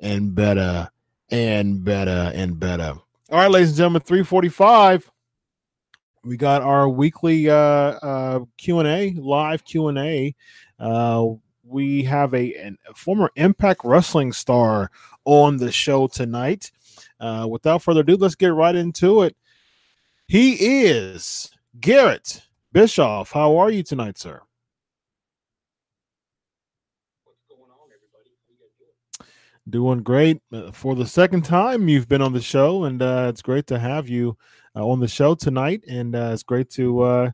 and better and better and better. All right, ladies and gentlemen, 345. We got our weekly uh, uh, Q&A, live Q&A. Uh, we have a, a, former Impact Wrestling star on the show tonight. Uh, without further ado, let's get right into it. He is Garrett Bischoff. How are you tonight, sir? Doing great uh, for the second time you've been on the show, and uh, it's great to have you uh, on the show tonight. And uh, it's great to uh,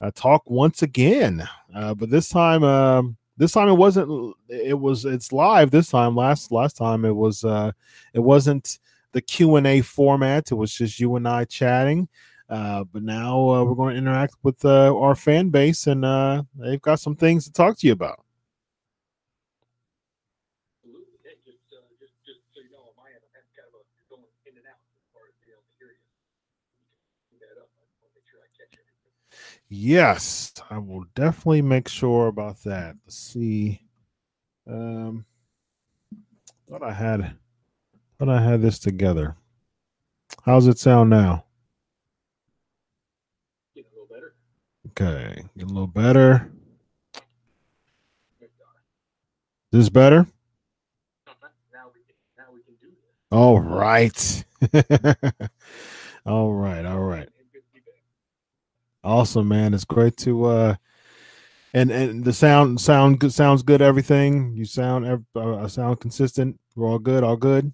uh, talk once again. but this time, um, this time it wasn't. It was. It's live this time. Last last time it was. it wasn't the Q and A format. It was just you and I chatting. but now we're going to interact with our fan base, and they've got some things to talk to you about. Yes, I will definitely make sure about that. Let's see. Um, thought I had, thought I had this together. How's it sound now? Getting a little better. Okay, get a little better. This better? Now we can, now we can do this. All right. all right. All right. Awesome, man. It's great to uh and and the sound sound good sounds good everything. You sound uh, sound consistent. We're all good, all good.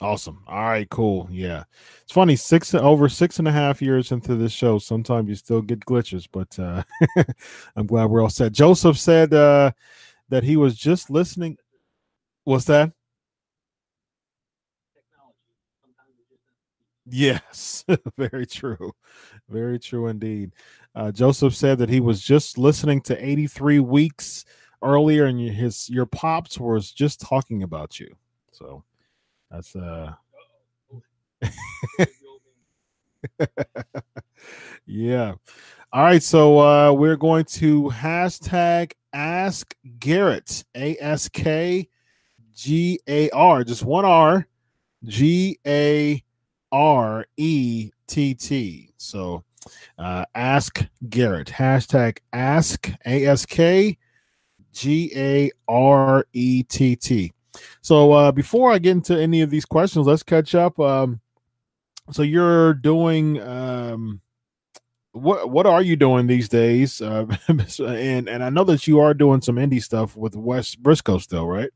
Awesome. All right, cool. Yeah. It's funny, six over six and a half years into this show, sometimes you still get glitches, but uh I'm glad we're all set. Joseph said uh that he was just listening. What's that? Yes, very true. Very true indeed. Uh, Joseph said that he was just listening to 83 weeks earlier and his your pops was just talking about you. So that's uh yeah. All right, so uh we're going to hashtag ask Garrett A S K G A R, just one R G A R E T T. So uh, ask Garrett. Hashtag ask A S K G A R E T T. So uh, before I get into any of these questions, let's catch up. Um, so you're doing um, what? What are you doing these days? Uh, and and I know that you are doing some indie stuff with Wes Briscoe still, right?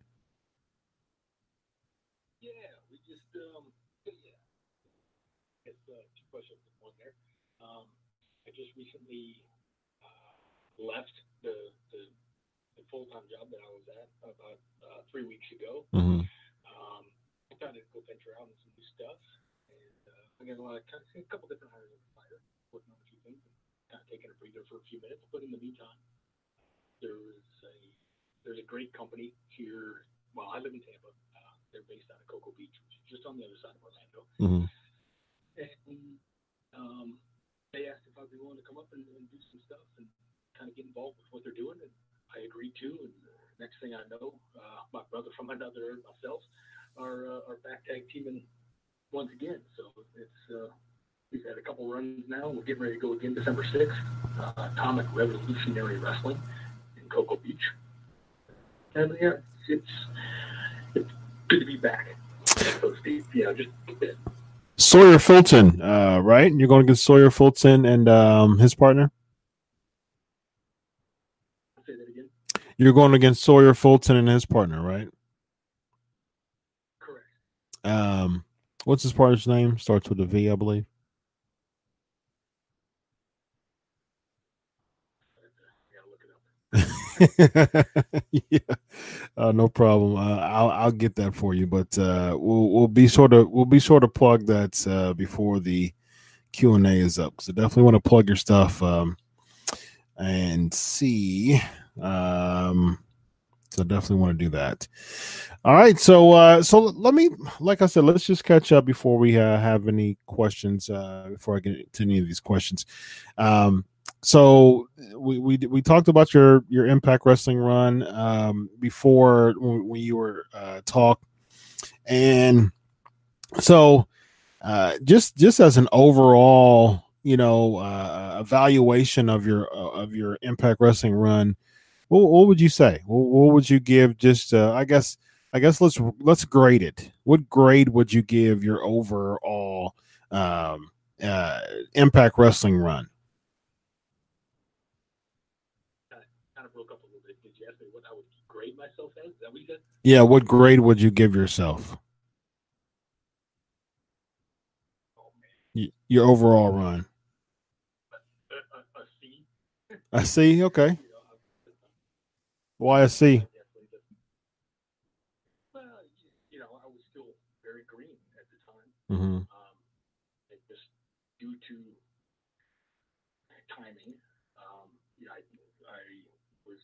left the, the, the full time job that I was at about uh, three weeks ago. Mm-hmm. Um, decided to go venture out and some new stuff. And uh, again, well, I kind of a couple different hires on the fire, working on a few things, and kind of taking a breather for a few minutes. But in the meantime, there was a there's a great company here. Well, I live in Tampa. Uh, they're based out of Cocoa Beach, which is just on the other side of Orlando. Mm-hmm. And um, they asked if I'd be willing to come up and, and do some stuff. And kind of get involved with what they're doing, and I agreed to. And next thing I know, uh, my brother from another myself are uh, are back tag teaming once again. So it's uh, we've had a couple runs now. We're getting ready to go again December sixth. Uh, Atomic Revolutionary Wrestling in Cocoa Beach, and yeah, it's it's good to be back. So Steve, just. Sawyer Fulton, uh, right? You're going to get Sawyer Fulton and um, his partner. You're going against Sawyer Fulton and his partner, right? Correct. Um, what's his partner's name? Starts with a V, I believe. yeah, uh, no problem. Uh, I'll I'll get that for you, but uh, we'll we'll be sort of we'll be sort of plug that uh, before the Q and A is up I definitely want to plug your stuff um, and see um, so definitely want to do that. All right, so uh, so let me, like I said, let's just catch up before we uh, have any questions. Uh, before I get to any of these questions, um, so we, we we talked about your your Impact Wrestling run um, before when, when you were uh, talk, and so uh, just just as an overall you know uh, evaluation of your uh, of your Impact Wrestling run, what, what would you say? What, what would you give? Just uh, I guess I guess let's let's grade it. What grade would you give your overall um, uh, Impact Wrestling run? Kind of broke a little bit. Did you what I would grade myself as? Is that what you said? Yeah, what grade would you give yourself? Oh man, Your overall run. a, C. Okay. You know, I'm- Why a C? definitely just- Well, you, you know, I was still very green at the time. Mm-hmm. Um, it just due to timing, um, yeah, I, I was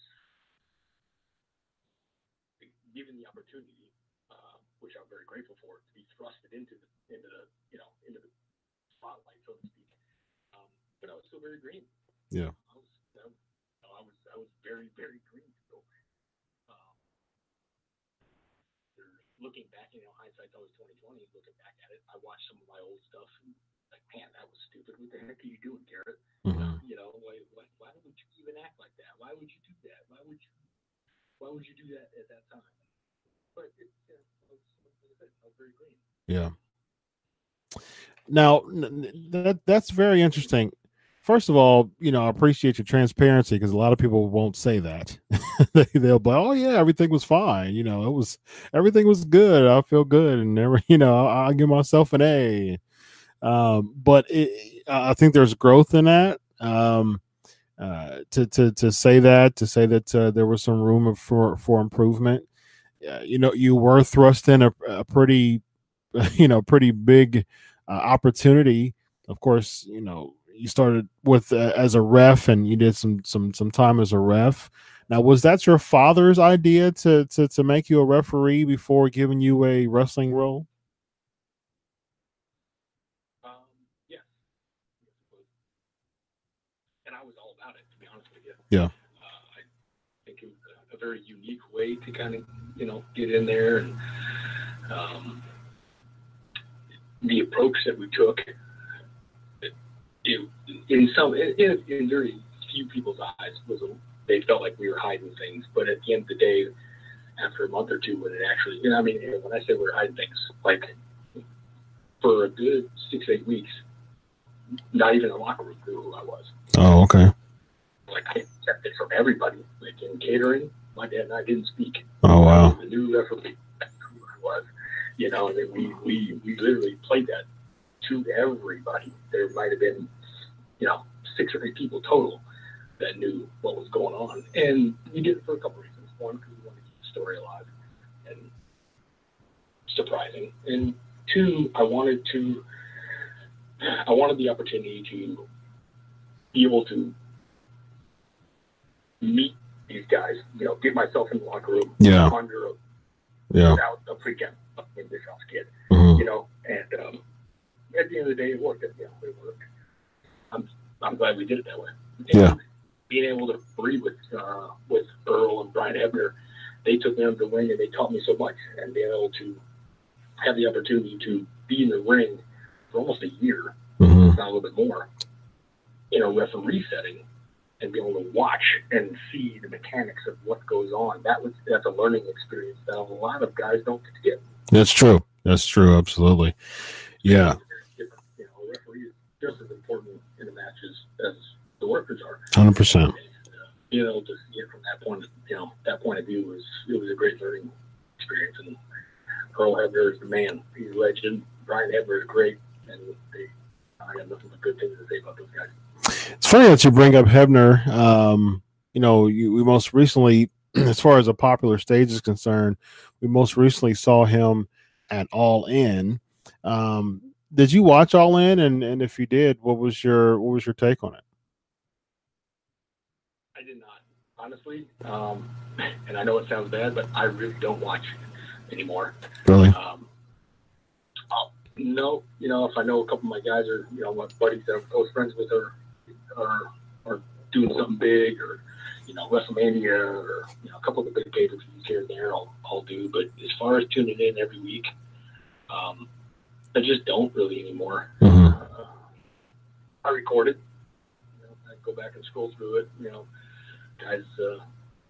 given the opportunity, uh, which I'm very grateful for, to be thrusted into the into the you know into the spotlight, so to speak. Um, but I was still very green. Yeah. I was, I was, I was, I was very, very green still. Um, there's- looking back, you know, hindsight's always twenty twenty. Looking back at it, I watched some of my old stuff and like, man, that was stupid. What the heck are you doing, Garrett? Mm-hmm. You know, why, why, why would you even act like that? Why would you do that? Why would you, why would you do that at that time? But it, know, I was, like I said, I was very green. Yeah. Now that that's very interesting. First of all, you know, I appreciate your transparency because a lot of people won't say that. they, they'll be, oh yeah, everything was fine. You know, it was everything was good. I feel good, and never, you know, I, I'll give myself an A. Um, but it, I think there's growth in that. Um, uh, to to to say that, to say that uh, there was some room for for improvement. Uh, you know, you were thrust in a, a pretty you know pretty big uh, opportunity of course you know you started with uh, as a ref and you did some some some time as a ref now was that your father's idea to to to make you a referee before giving you a wrestling role Um, yeah. Yes, it was. And I was all about it, to be honest with you. Yeah. Uh, I think it was a, a very unique way to kind of, you know, get in there and um, the approach that we took. It, in some, in, in, in very few people's eyes, was a, they felt like we were hiding things. But at the end of the day, after a month or two, when it actually, you know, I mean, when I say we're hiding things, like for a good six, eight weeks, not even the locker room knew who I was. oh okay Like I kept it from everybody. Like in catering, my dad and I didn't speak. oh wow The new referee who I was. You know, and we, we, we literally played that to everybody. There might have been, you know, six or eight people total that knew what was going on. And we did it for a couple reasons. One, because we wanted to keep the story alive and surprising. And two, I wanted to, I wanted the opportunity to be able to meet these guys, you know, get myself in the locker room Yeah. under a, yeah without a freaking Bischoff's kid Mhm. you know, and um, at the end of the day, it worked. Know, it worked. I'm I'm glad we did it that way. And Yeah. Being able to breathe with uh, with Earl and Brian Hebner, they took me under the wing and they taught me so much. And being able to have the opportunity to be in the ring for almost a year, Mhm. not a little bit more, in a referee setting, and be able to watch and see the mechanics of what goes on. That was that's a learning experience that a lot of guys don't get to get. that's true that's true absolutely yeah different. You know, a referee is just as important in the matches as the workers are. 100% And, uh, being able to see it from that point, of, you know, that point of view was it was a great learning experience. And Earl Hebner is the man. He's a legend. Brian Hebner is great, and they, I got nothing but good things to say about those guys. It's funny that you bring up Hebner. Um, you know, you, we most recently, as far as a popular stage is concerned, we most recently saw him at All In. Um, did you watch All In? And and if you did, what was your what was your take on it? I did not, honestly. Um, and I know it sounds bad, but I really don't watch anymore. Really? Um, I'll, no, you know, if I know a couple of my guys are, you know, my buddies that I'm close friends with are, are, are doing something big or you know WrestleMania or you know a couple of the big pay per views here and there, I'll I'll do. But as far as tuning in every week, um, I just don't really anymore. Mhm. Uh, I record it. You know, I go back and scroll through it. You know, guys, uh,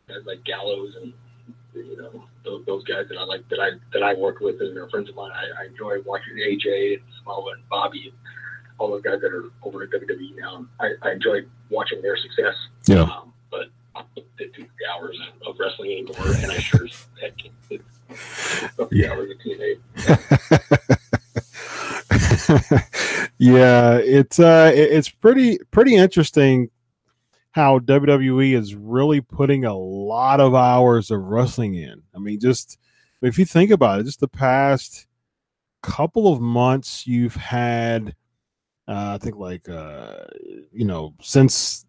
guys like Gallows and you know those, those guys that I like that I that I work with and are friends of mine. I, I enjoy watching AJ and Samoa and Bobby and all those guys that are over at WWE now. I, I enjoy watching their success. Yeah. Um, but I don't get two hours of wrestling anymore, and I sure as heck can't a few hours of TNA. yeah, it's uh, it's pretty pretty interesting how WWE is really putting a lot of hours of wrestling in. I mean, just if you think about it, just the past couple of months, you've had, uh, I think, like, uh, you know, since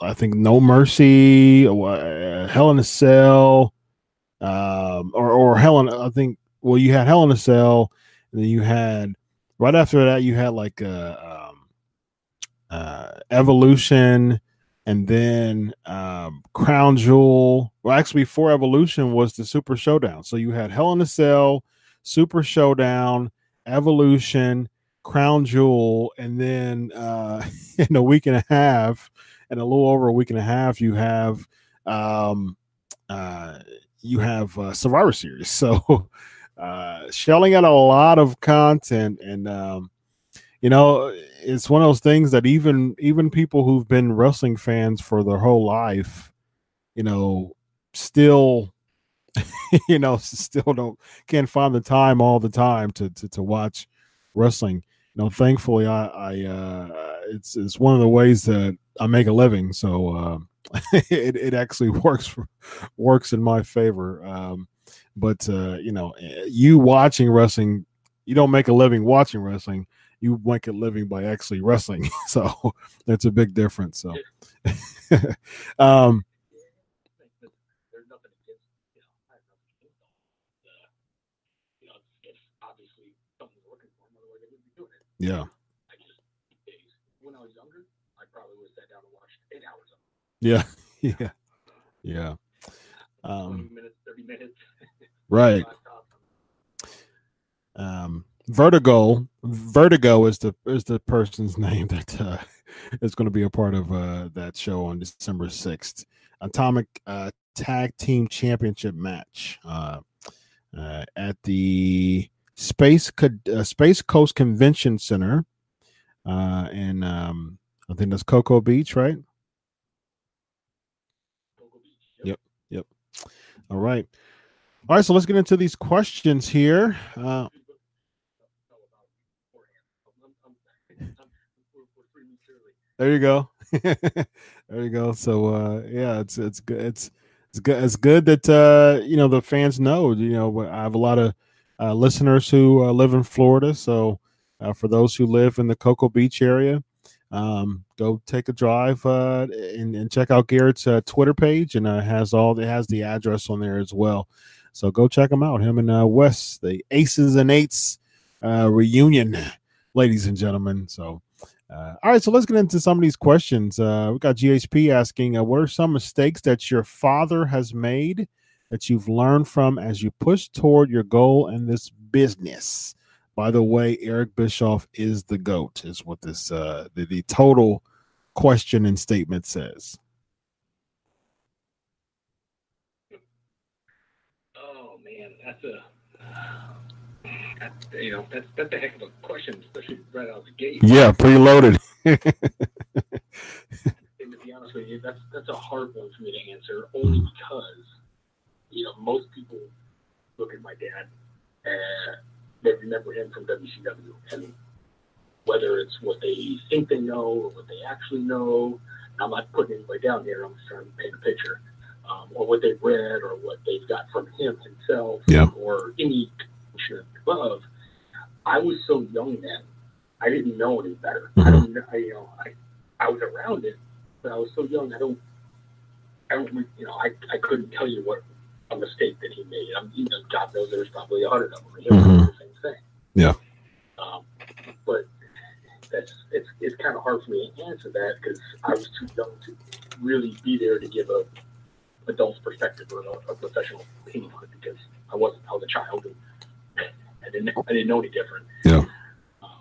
I think No Mercy, uh, Hell in a Cell, um, or or Hell in, I think, well, you had Hell in a Cell, and then you had right after that, you had like uh, um, uh, Evolution, and then um, Crown Jewel. Well, actually, before Evolution was the Super Showdown. So you had Hell in a Cell, Super Showdown, Evolution, Crown Jewel, and then uh, in a week and a half, and a little over a week and a half, you have um, uh, you have uh, Survivor Series. So uh, shelling out a lot of content, and um, you know, it's one of those things that even even people who've been wrestling fans for their whole life, you know, still, you know, still don't can't find the time all the time to to, to watch wrestling. You know, thankfully, I, I uh, it's it's one of the ways that I make a living, so uh, it it actually works for, works in my favor. Um, but uh, you know, you watching wrestling, you don't make a living watching wrestling. You make a living by actually wrestling, so that's a big difference. So, um, yeah, I just. When I was younger, I probably would have sat down and watched eight hours of yeah, yeah, yeah. Um, 20 minutes, 30 minutes. Right. um vertigo vertigo is the is the person's name that uh is going to be a part of uh that show on december 6th atomic uh tag team championship match uh, uh at the space Co- uh, space coast convention center uh and um i think that's cocoa beach right Cocoa Beach. Yep, yep. all right all right so let's get into these questions here uh There you go. there you go. So uh yeah, it's it's good. It's it's good. It's good that uh you know the fans know. You know, I have a lot of uh, listeners who uh, live in Florida. So uh, for those who live in the Cocoa Beach area, um, go take a drive uh, and, and check out Garrett's uh, Twitter page, and uh, has all it has the address on there as well. So go check him out. Him and uh, Wes, the Aces and Eights uh, reunion, ladies and gentlemen. So. Uh, all right, so let's get into some of these questions. Uh, we got GHP asking, uh, "What are some mistakes that your father has made that you've learned from as you push toward your goal in this business?" By the way, Eric Bischoff is the goat, is what this uh, the, the total question and statement says. Oh man, that's a that's, you know that's that's a heck of a question, especially right out of the gate. Yeah, preloaded. And to be honest with you, that's that's a hard one for me to answer, only because you know most people look at my dad uh, and they remember him from WCW, and whether it's what they think they know or what they actually know, I'm not putting anybody down here. I'm just trying to paint a picture, um, or what they've read or what they've got from him himself, Yeah. or any above. I was so young then. I didn't know any better. I don't know. I, you know, I, I was around it, but I was so young. I don't. I don't. You know, I, I couldn't tell you what a mistake that he made. I'm, you know, God knows there's probably a hundred of them. He Mhm. the same thing. Yeah. Um, but that's it's it's kind of hard for me to answer that because I was too young to really be there to give a adult's perspective or a, a professional opinion on it because I wasn't I was a child and I didn't I didn't know any different. Yeah. Um,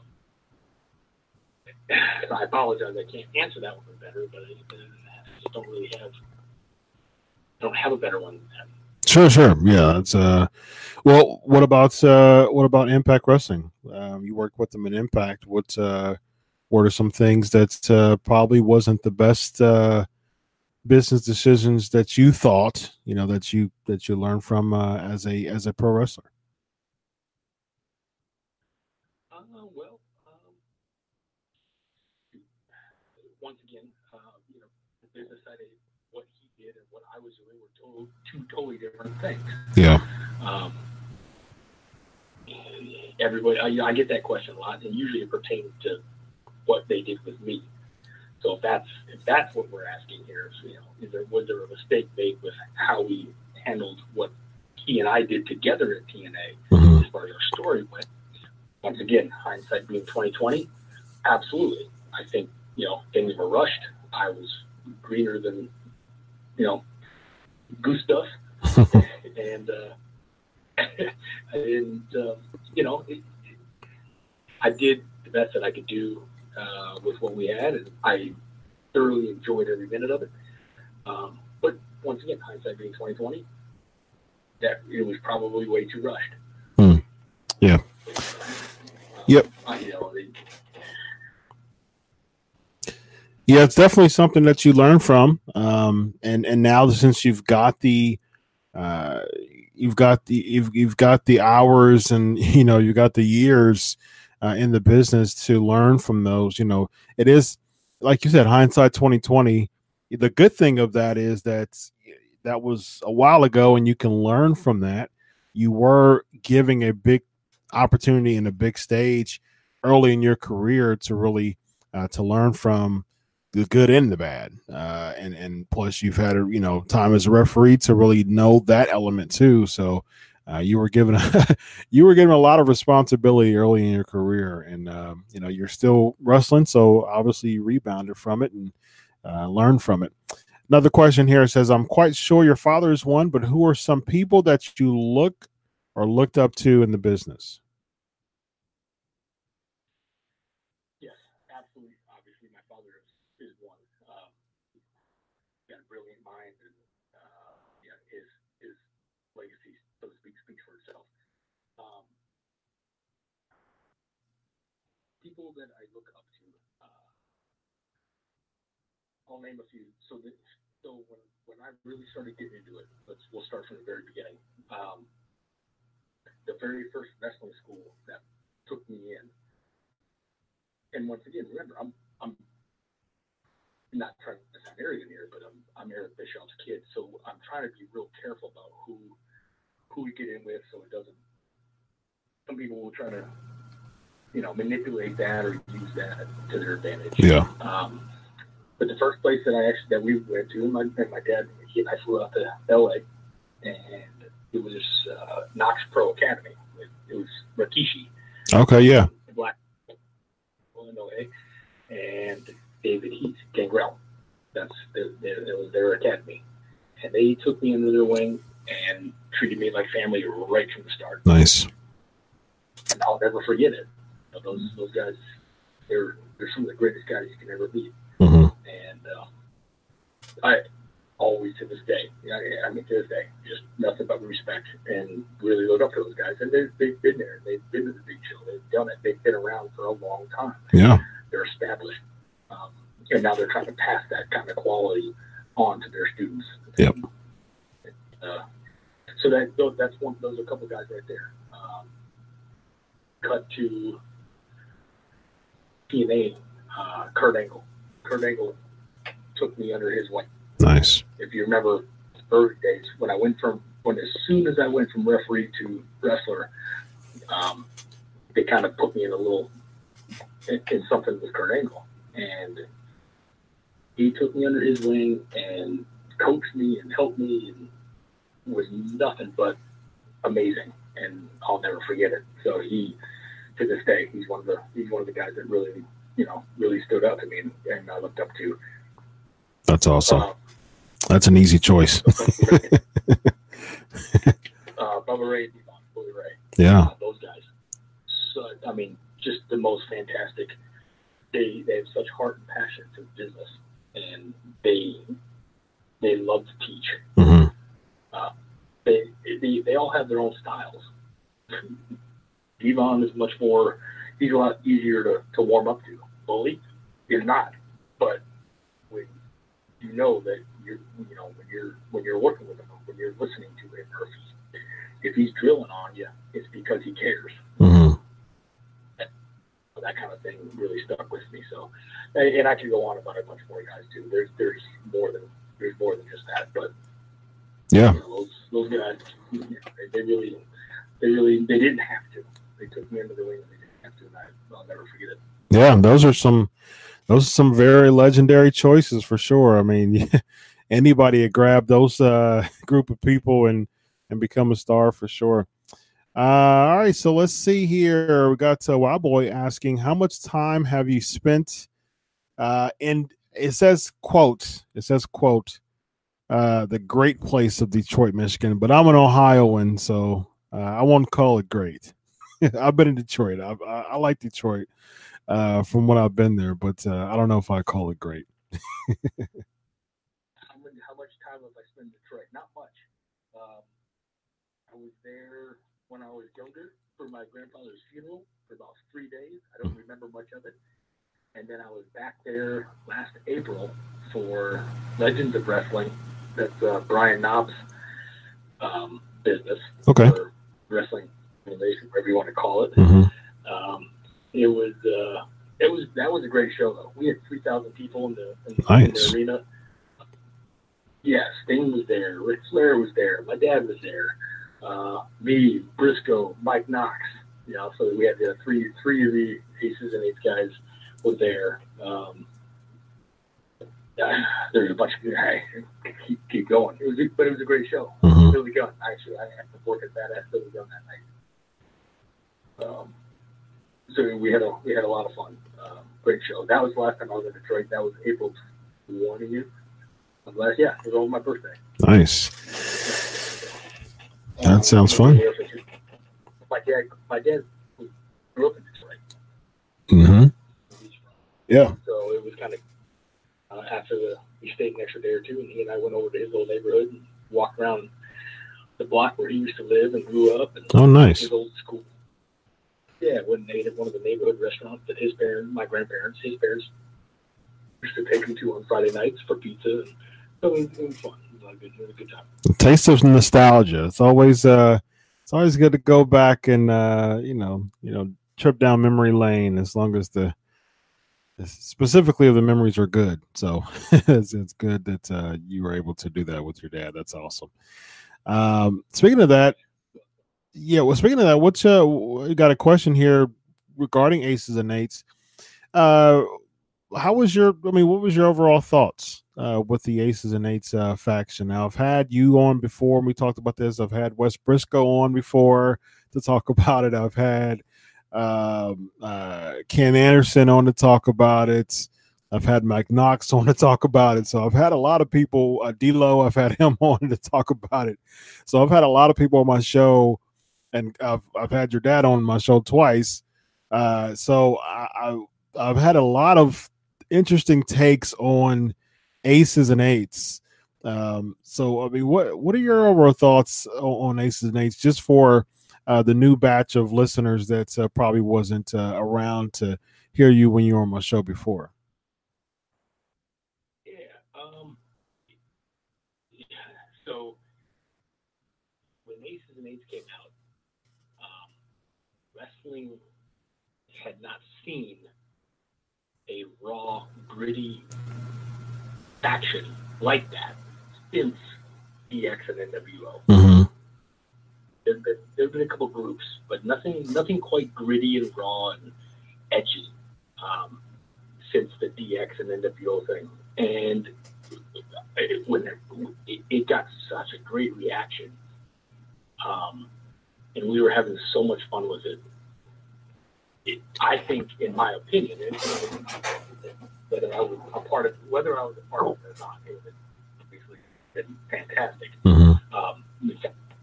so I apologize. I can't answer that one better, but I, I just don't really have don't have a better one than that. Sure, sure. Yeah, it's uh well, what about uh what about Impact Wrestling? Um you work with them in Impact. What uh what are some things that uh probably wasn't the best uh business decisions that you thought, you know, that you that you learned from uh as a as a pro wrestler? Uh, well, um, once again, uh, you know, the business side of what he did and what I was doing were total, two totally different things. Yeah. Um, everybody, I, I get that question a lot, and usually it pertains to what they did with me. So if that's if that's what we're asking here, is, you know, is there was there a mistake made with how we handled what he and I did together at TNA Mhm. as far as our story went? Once again, hindsight being twenty twenty, absolutely. I think you know things were rushed. I was greener than you know goose stuff, and uh, and um, you know it, I did the best that I could do uh, with what we had, and I thoroughly enjoyed every minute of it. Um, but once again, hindsight being twenty twenty, that it was probably way too rushed. Hmm. Yeah. Yep. I, you know, it, Yeah, it's definitely something that you learn from. Um, and and now since you've got the, uh, you've got the you've you've got the hours and you know you got the years uh, in the business to learn from those. You know, it is like you said, hindsight twenty twenty. The good thing of that is that that was a while ago, and you can learn from that. You were giving a big opportunity and a big stage early in your career to really uh, to learn from the good and the bad. Uh, and and plus you've had you know time as a referee to really know that element too. So uh, you were given a, you were given a lot of responsibility early in your career, and um, you know you're still wrestling. So obviously you rebounded from it and uh, learned from it. Another question here says, "I'm quite sure your father is one, but who are some people that you look or looked up to in the business?" yes, absolutely. Obviously, my father is, is one. Um, got a brilliant mind, and uh, yeah, his his legacy, so to speak, speaks for itself. Um, people that I look up to, uh, I'll name a few. So that so when when I really started getting into it, let's we'll start from the very beginning. Um, the very first wrestling school that took me in, and once again, remember, I'm I'm not trying to sound arrogant here, but I'm I'm Eric Bischoff's kid, so I'm trying to be real careful about who who we get in with, so it doesn't. Some people will try to, you know, manipulate that or use that to their advantage. Yeah. Um, but the first place that I actually that we went to, my and my dad, he and I flew out to LA, and it was uh, Knox Pro Academy. It, it was Rikishi, Okay. Yeah. Black, Illinois, and David Heath, Gangrel. That's the, was their academy, and they took me under their wing and treated me like family right from the start. Nice. And I'll never forget it. Know, those those guys, they're they're some of the greatest guys you can ever meet. And uh, I always to this day, I, I mean to this day, just nothing but respect and really look up to those guys. And they've, they've been there, they've been to the big show, they've done it, they've been around for a long time. Yeah. They're established, um, and now they're trying to pass that kind of quality on to their students. Yep. Uh, so that that's one. Those are a couple guys right there. Um, cut to TNA, uh, Kurt Angle. Kurt Angle took me under his wing. Nice. If you remember early days when I went from when as soon as I went from referee to wrestler, um, they kind of put me in a little in, in something with Kurt Angle, and he took me under his wing and coached me and helped me and was nothing but amazing, and I'll never forget it. So he, to this day, he's one of the he's one of the guys that really you know really stood out to me and, and I looked up to. That's awesome. Uh, That's an easy choice. uh, Bubba Ray, and D-Von, Bully Ray. Yeah. Uh, those guys. So I mean, just the most fantastic. They they have such heart and passion for business, and they they love to teach. hmm They they, they all have their own styles. D-Von is much more. He's a lot easier to, to warm up to. Bully is not, but when you know that you're you know when you're when you're working with him, when you're listening to him, or if, he's drilling on you, it's because he cares. Mm-hmm. that kind of thing really stuck with me. So, and, and I could go on about a bunch more guys too. There's there's more than there's more than just that, but Yeah. you know, those those guys, you know, they, they really they really they didn't have to. They took me under the wing. and They I, I'll never forget it. Yeah, those are some those are some very legendary choices for sure. I mean, anybody could grab those uh, group of people and and become a star for sure. Uh, all right, so let's see here. We got uh, Wild Boy asking, "How much time have you spent?" Uh, in it says quote. It says quote. Uh, the great place of Detroit, Michigan, but I'm an Ohioan, so uh, I won't call it great. I've been in Detroit. I, I, I like Detroit uh, from when I've been there, but uh, I don't know if I call it great. How, many, how much time have I spent in Detroit? Not much. Um, I was there when I was younger for my grandfather's funeral for about three days. I don't remember much of it. And then I was back there last April for Legends of Wrestling. That's uh, Brian Knob's um, business. Okay. Wrestling organization, whatever you want to call it. hmm Um, it was uh, it was that was a great show though. We had three thousand people in the, in, in Nice. the arena. Yeah, Sting was there. Ric Flair was there. My dad was there. Uh, me, Briscoe, Mike Knox. You know, so we had the three three of the aces and eights guys were there. Um, there's a bunch of hey, keep keep going. It was, but it was a great show. hmm Billy Gunn. Actually, I had to work at Badass Billy Gunn that night. Um, so we had a we had a lot of fun. Um, great show. That was the last time I was in Detroit. That was April twentieth. I'm glad. Yeah, it was on my birthday. Nice. That sounds fun. My dad, my dad grew up in Detroit. hmm Yeah. So it was kind of uh, after the we stayed an extra day or two, and he and I went over to his little neighborhood and walked around the block where he used to live and grew up, and Oh, nice. his old school. Yeah, when they at one of the neighborhood restaurants that his parents, my grandparents, his parents used to take him to on Friday nights for pizza. And so it was, fun. It good, a good time. taste of nostalgia. It's always uh, it's always good to go back and uh, you know, you know, trip down memory lane as long as the specifically if the memories are good. So it's, it's good that uh, you were able to do that with your dad. That's awesome. Um, speaking of that, yeah. Well, speaking of that, what's uh, got a question here regarding aces and eights. Uh, how was your? I mean, what was your overall thoughts uh, with the aces and eights uh, faction? Now, I've had you on before, and we talked about this. I've had Wes Briscoe on before to talk about it. I've had um, uh, Ken Anderson on to talk about it. I've had Mike Knox on to talk about it. So I've had a lot of people. Uh, I've had him on to talk about it. So I've had a lot of people on my show, and I've I've had your dad on my show twice. Uh, so I, I I've had a lot of interesting takes on aces and eights. Um, so I mean, what what are your overall thoughts on aces and eights, just for uh, the new batch of listeners that uh, probably wasn't uh, around to hear you when you were on my show before? Yeah. Um, yeah, so when Aces and Eights came out, um, wrestling had not seen a raw, gritty faction like that since DX and NWO. Mm-hmm. There've been, there've been a couple groups, but nothing nothing quite gritty and raw and edgy um, since the DX and NWO thing. And it, when it, it got such a great reaction, um, and we were having so much fun with it. It, I think, in my opinion, and whether I was a part of whether I was a part of it or not, it was obviously been fantastic. Mm-hmm. Um,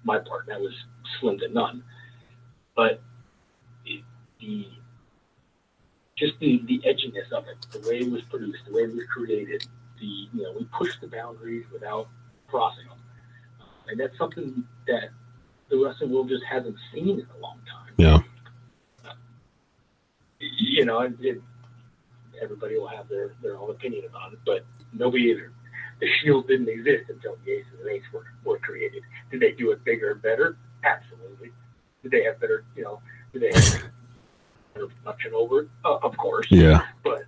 my part, that was slim to none. But it, the just the the edginess of it, the way it was produced, the way it was created, the you know we pushed the boundaries without crossing them, and that's something that the wrestling world just hasn't seen in a long time. Yeah. You know, it, it, everybody will have their, their own opinion about it, but nobody either. The Shield didn't exist until the Aces and Eights were, were created. Did they do it bigger and better? Absolutely. Did they have better, you know, did they have better production over it? Uh, of course. Yeah. But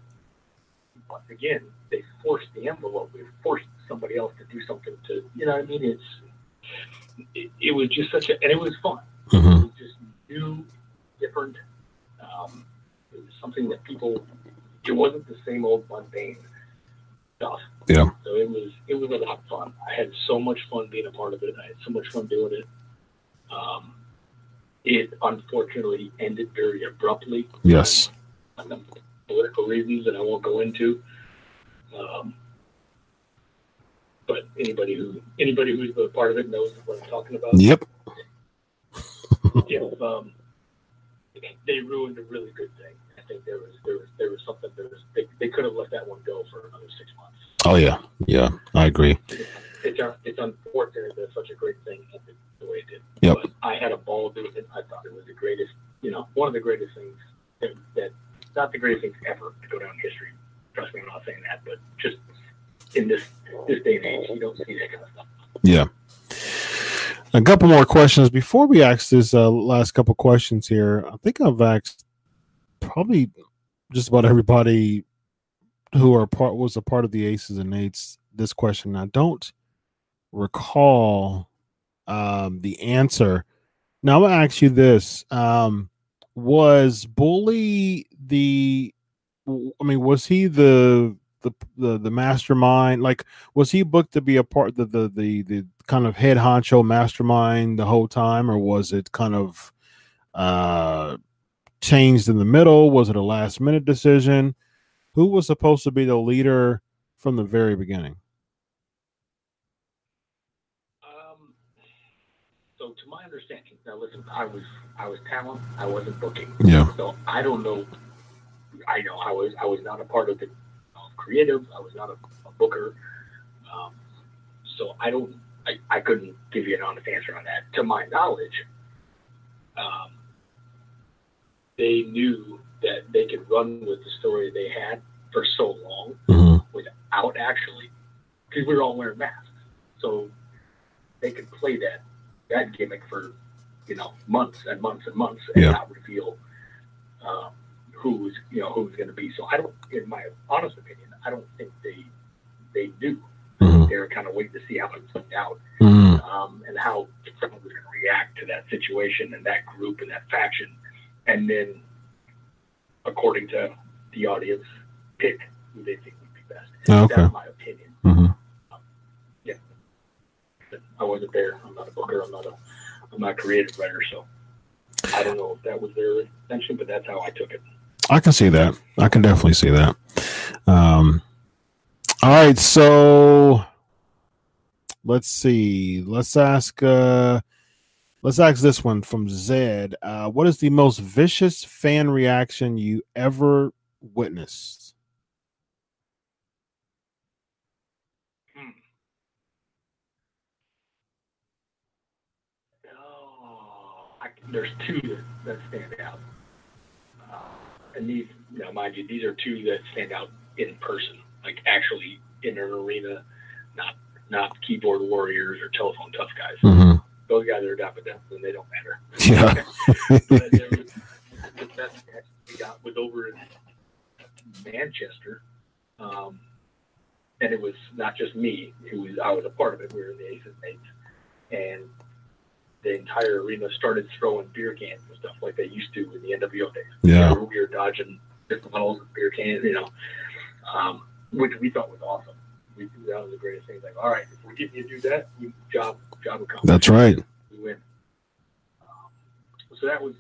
once again, they forced the envelope. They forced somebody else to do something to, you know what I mean? It's, it, it was just such a, and it was fun. Mm-hmm. It was just new, different. Um, it was something that people. It wasn't the same old mundane stuff. Yeah. So it was it was a lot of fun. I had so much fun being a part of it. I had so much fun doing it. Um, it unfortunately ended very abruptly. Yes. Um, political reasons that I won't go into. Um, but anybody who anybody who's a part of it knows what I'm talking about. Yep. If um, they ruined a really good thing, I think there was there was there was something there was they, they could have let that one go for another six months. Oh yeah. Yeah. I agree. It's un- it's unfortunate that such a great thing ended the way it did. Yep. But I had a ball doing it. I thought it was the greatest, you know, one of the greatest things that, that not the greatest things ever to go down in history. Trust me, I'm not saying that, but just in this this day and age, you don't see that kind of stuff. Yeah. A couple more questions before we ask this uh, last couple questions here. I think I've asked probably just about everybody who are part was a part of the Aces and Eights this question. I don't recall um, the answer. Now I'm gonna ask you this: um, Was Bully the? I mean, was he the the the, the mastermind? Like, was he booked to be a part the the the the kind of head honcho mastermind the whole time, or was it kind of uh changed in the middle? Was it a last minute decision? Who was supposed to be the leader from the very beginning? Um, so to my understanding, now listen, I was I was talent, I wasn't booking. Yeah. So I don't know. I know I was I was not a part of the creative. I was not a, a booker. Um, so I don't. I, I couldn't give you an honest answer on that. To my knowledge, um, they knew that they could run with the story they had for so long Mm-hmm. without actually, because we were all wearing masks, so they could play that that gimmick for you know months and months and months and Yeah. not reveal um, who was you know who was going to be. So I don't, in my honest opinion, I don't think they they knew. Mm-hmm. They were kind of waiting to see how it played out Mm-hmm. um, and how someone was going to react to that situation and that group and that faction, and then, according to the audience, pick who they think would be best. Okay. That's my opinion. Mm-hmm. But I wasn't there. I'm not a booker. I'm not a. I'm not a creative writer, so I don't know if that was their intention, but that's how I took it. I can see that. I can definitely see that. Um, all right, so let's see. Let's ask. Uh, let's ask this one from Zed. Uh, what is the most vicious fan reaction you ever witnessed? Oh, I, there's two that, that stand out. Uh, and these now, mind you, these are two that stand out in person, like actually in an arena, not not keyboard warriors or telephone tough guys. Mm-hmm. Those guys are them, and they don't matter. Yeah. but there was, the best match we got was over in Manchester, um, and it was not just me who was I was a part of it. We were in the Aces and Eights, and the entire arena started throwing beer cans and stuff like they used to in the NWO days. Yeah. we were dodging different bottles of beer cans, you know, um, which we thought was awesome. We that was the greatest thing. Like, all right, if we're getting you to do that, we, job job accomplished That's right. we win. Um, so that was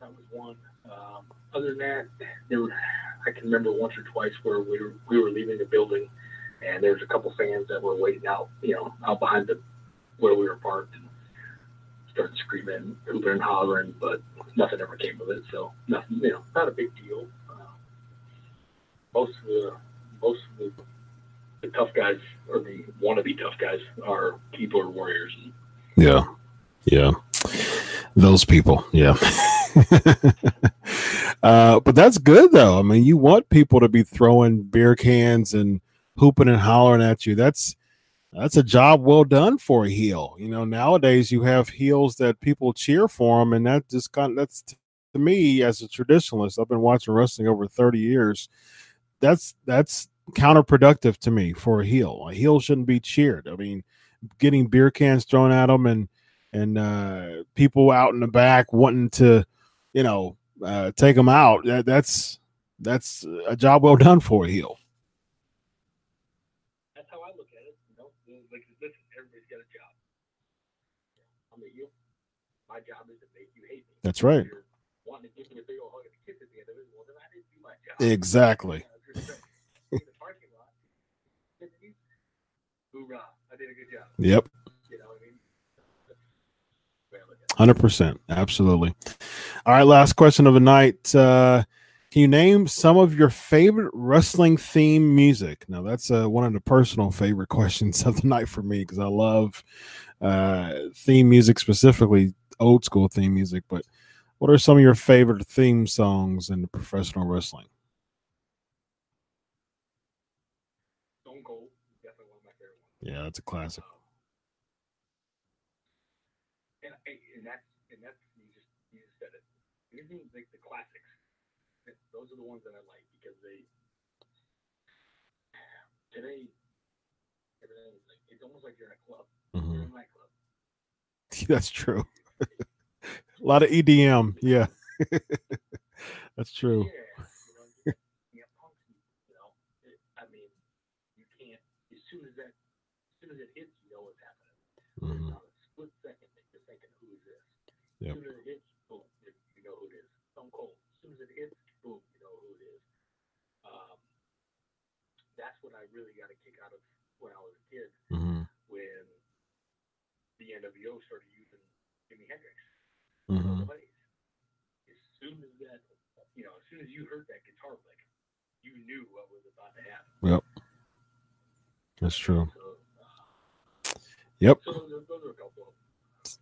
that was one. Um, other than that, there were, I can remember once or twice where we were we were leaving the building, and there was a couple fans that were waiting out, you know, out behind the where we were parked, and started screaming, hooping and hollering, but nothing ever came of it. So nothing, you know, not a big deal. Uh, most of the most of the, the tough guys or the wannabe tough guys are keyboard warriors. And, Yeah. Yeah. Those people. Yeah. uh, but that's good though. I mean, you want people to be throwing beer cans and hooping and hollering at you. That's that's a job well done for a heel. You know, nowadays you have heels that people cheer for them, and that just kind of, that's to me as a traditionalist. I've been watching wrestling over thirty years. That's that's counterproductive to me for a heel. A heel shouldn't be cheered. I mean, getting beer cans thrown at them and and uh, people out in the back wanting to, you know, uh, take them out. That, that's that's a job well done for a heel. that's how I look at it. You know, like listen, everybody's got a job. I'm a heel. My job is to make you hate me. That's right. If hoorah, I did a good job. Yep. You know I mean? That's the way I look at it. Hundred percent, absolutely. All right, last question of the night. Uh, can you name some of your favorite wrestling theme music? Now, that's uh, one of the personal favorite questions of the night for me because I love uh, theme music, specifically old school theme music. But what are some of your favorite theme songs in professional wrestling? Stone Cold, definitely one of my favorite ones. Yeah, that's a classic. And, and that's and that's you just you just said it. Anything like the classics, those are the ones that I like because they today everything is like it's almost like you're in a club. Mm-hmm. You're in a nightclub. That's true. a lot of EDM. Yeah, that's true. Yeah, you know, you you have punk, you know. It, I mean, you can't as soon as that as soon as it hits, you know what's happening. Mhm. A split second that you're thinking, who is this? Yep. As soon as it hits, boom, you, know who it is. Stone Cold. As soon as it hits, boom, you know who it is. Um, that's what I really got a kick out of when I was a kid, Mhm. when the NWO started using Jimi Hendrix. Mhm. As soon as that, you know, as soon as you heard that guitar lick, you knew what was about to happen. Yep, That's true. So, Yep. so those, those a couple of them.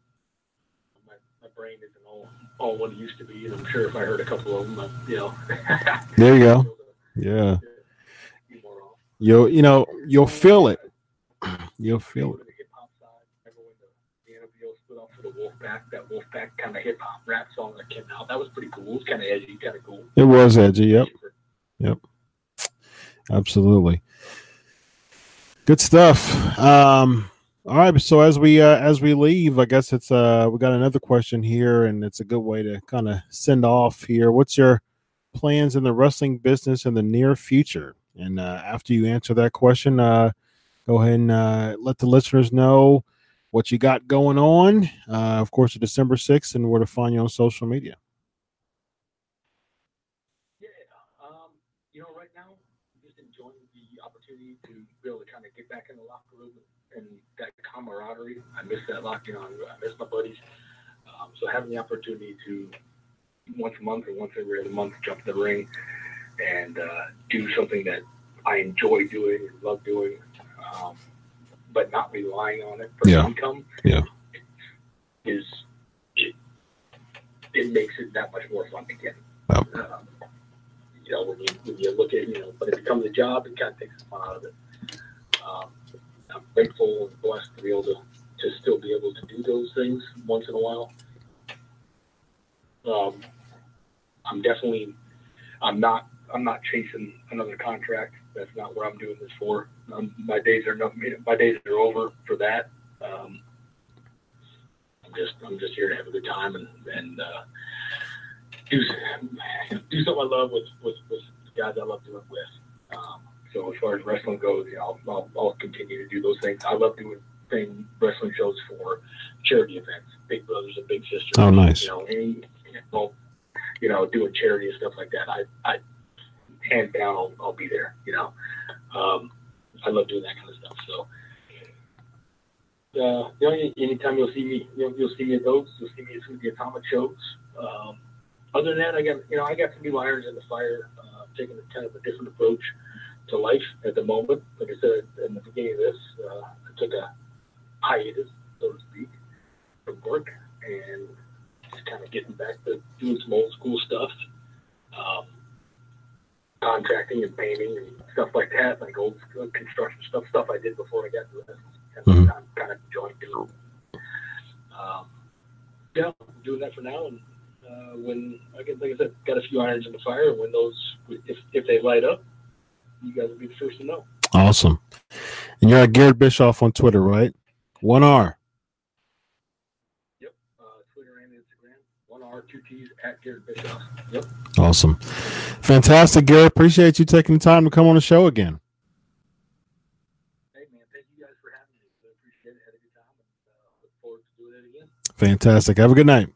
My, my brain isn't all, all what it used to be, and I'm sure if I heard a couple of them, you know. There you go. Yeah. Be more off. You'll you know you'll feel it. You'll feel it. The hip hop side, remember when the, the NWO split off for the Wolfpack, that Wolfpack kind of hip hop rap song that came out, that was pretty cool. It was kind of edgy, kind of cool. It was edgy. Yep. Yep. Absolutely. Good stuff. Um, all right. So as we uh, as we leave, I guess it's uh we got another question here, and it's a good way to kind of send off here. What's your plans in the wrestling business in the near future? And uh, after you answer that question, uh, go ahead and uh, let the listeners know what you got going on. Uh, of course, December sixth, and where to find you on social media. Yeah, you know, right now, just enjoying the opportunity to be able to kind of get back in the locker room and that camaraderie. I miss that locking on. I miss my buddies. Um, so having the opportunity to once a month or once every other month jump the ring and uh, do something that I enjoy doing and love doing, um, but not relying on it for Yeah. income. Yeah. Is it, it makes it that much more fun again. Yep. Um, you know, when you when you look at you know, but it becomes a job, it kind of takes the fun out of it. Um, I'm grateful and blessed to be able to to still be able to do those things once in a while. Um, I'm definitely, I'm not, I'm not chasing another contract. That's not what I'm doing this for. Um, my days are not, my days are over for that. Um, I'm just, I'm just here to have a good time and and uh, do do something I love with with, with the guys I love doing with. Um, so as far as wrestling goes, know, I'll, I'll, I'll continue to do those things. I love doing thing wrestling shows for charity events, Big Brothers and Big Sisters. Oh, nice. You know, any you know, know, doing charity and stuff like that, I, I hands down, I'll, I'll be there. You know, um, I love doing that kind of stuff. So, uh, you know, anytime you'll see me, you know, you'll see me at those. You'll see me at some of the atomic shows. Um, other than that, I got, you know, I got some new irons in the fire. Uh, taking a kind of a different approach to life at the moment. Like I said in the beginning of this, uh, I took a hiatus, so to speak, from work and just kind of getting back to doing some old school stuff, um, contracting and painting and stuff like that, like old school construction stuff, stuff I did before I got to this. Kind of, mm-hmm. kind of enjoying doing. Um, yeah, I'm doing that for now, and uh, when I get, like I said, got a few irons in the fire, and when those, if if they light up, you guys will be the first to know. Awesome. And you're at Garrett Bischoff on Twitter, right? One R. Yep. Uh, Twitter and Instagram. One R, two T's at Garrett Bischoff. Yep. Awesome. Fantastic, Garrett. Appreciate you taking the time to come on the show again. Hey, man. Thank you guys for having me. I appreciate it. Had a good time. And, uh, look forward to doing it again. Fantastic. Have a good night.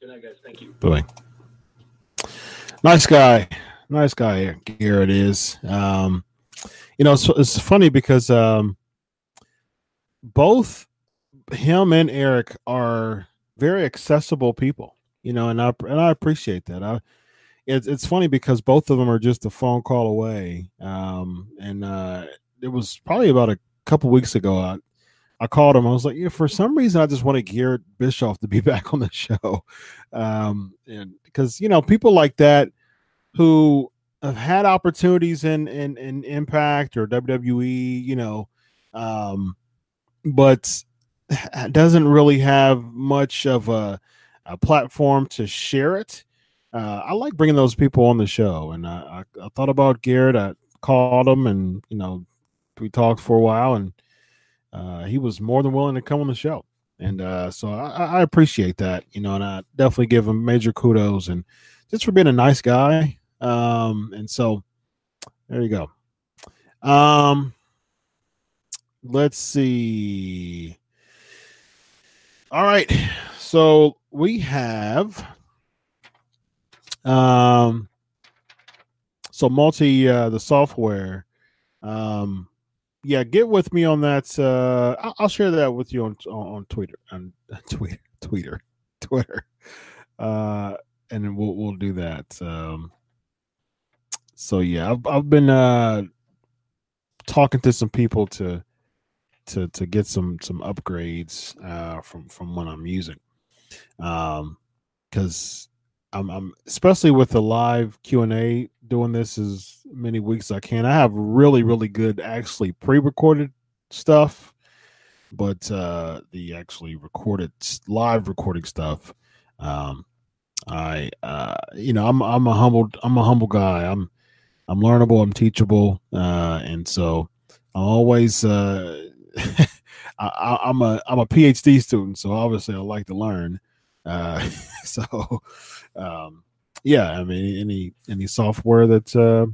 Good night, guys. Thank you. Bye bye. Nice guy. Nice guy, Garrett is. Um, you know, it's, it's funny because um, both him and Eric are very accessible people, you know, and I and I appreciate that. I it's it's funny because both of them are just a phone call away. Um, and uh, it was probably about a couple weeks ago. I, I called him. I was like, yeah, for some reason, I just wanted Garrett Bischoff to be back on the show, um, and because you know people like that who have had opportunities in in, in Impact or WWE, you know, um, but doesn't really have much of a, a platform to share it. Uh, I like bringing those people on the show, and I, I, I, thought about Garrett. I called him, and you know, we talked for a while, and uh, he was more than willing to come on the show. And uh, so I, I appreciate that, you know, and I definitely give him major kudos and just for being a nice guy um, and so there you go. Um, let's see. All right. So we have um so multi uh the software um yeah get with me on that uh i'll, share that with you on on, twitter on twitter twitter twitter uh and then we'll we'll do that um so yeah, I've I've been uh talking to some people to to to get some some upgrades uh from from what I'm using. Um cuz I'm I'm especially with the live Q&A doing this as many weeks as I can. I have really really good actually pre-recorded stuff, but uh the actually recorded live recording stuff um I uh you know I'm I'm a humble I'm a humble guy. I'm I'm learnable, I'm teachable, uh, and so I'm always uh, I, am a I'm a PhD student, so obviously I like to learn. Uh, so um, yeah, I mean any any software that uh,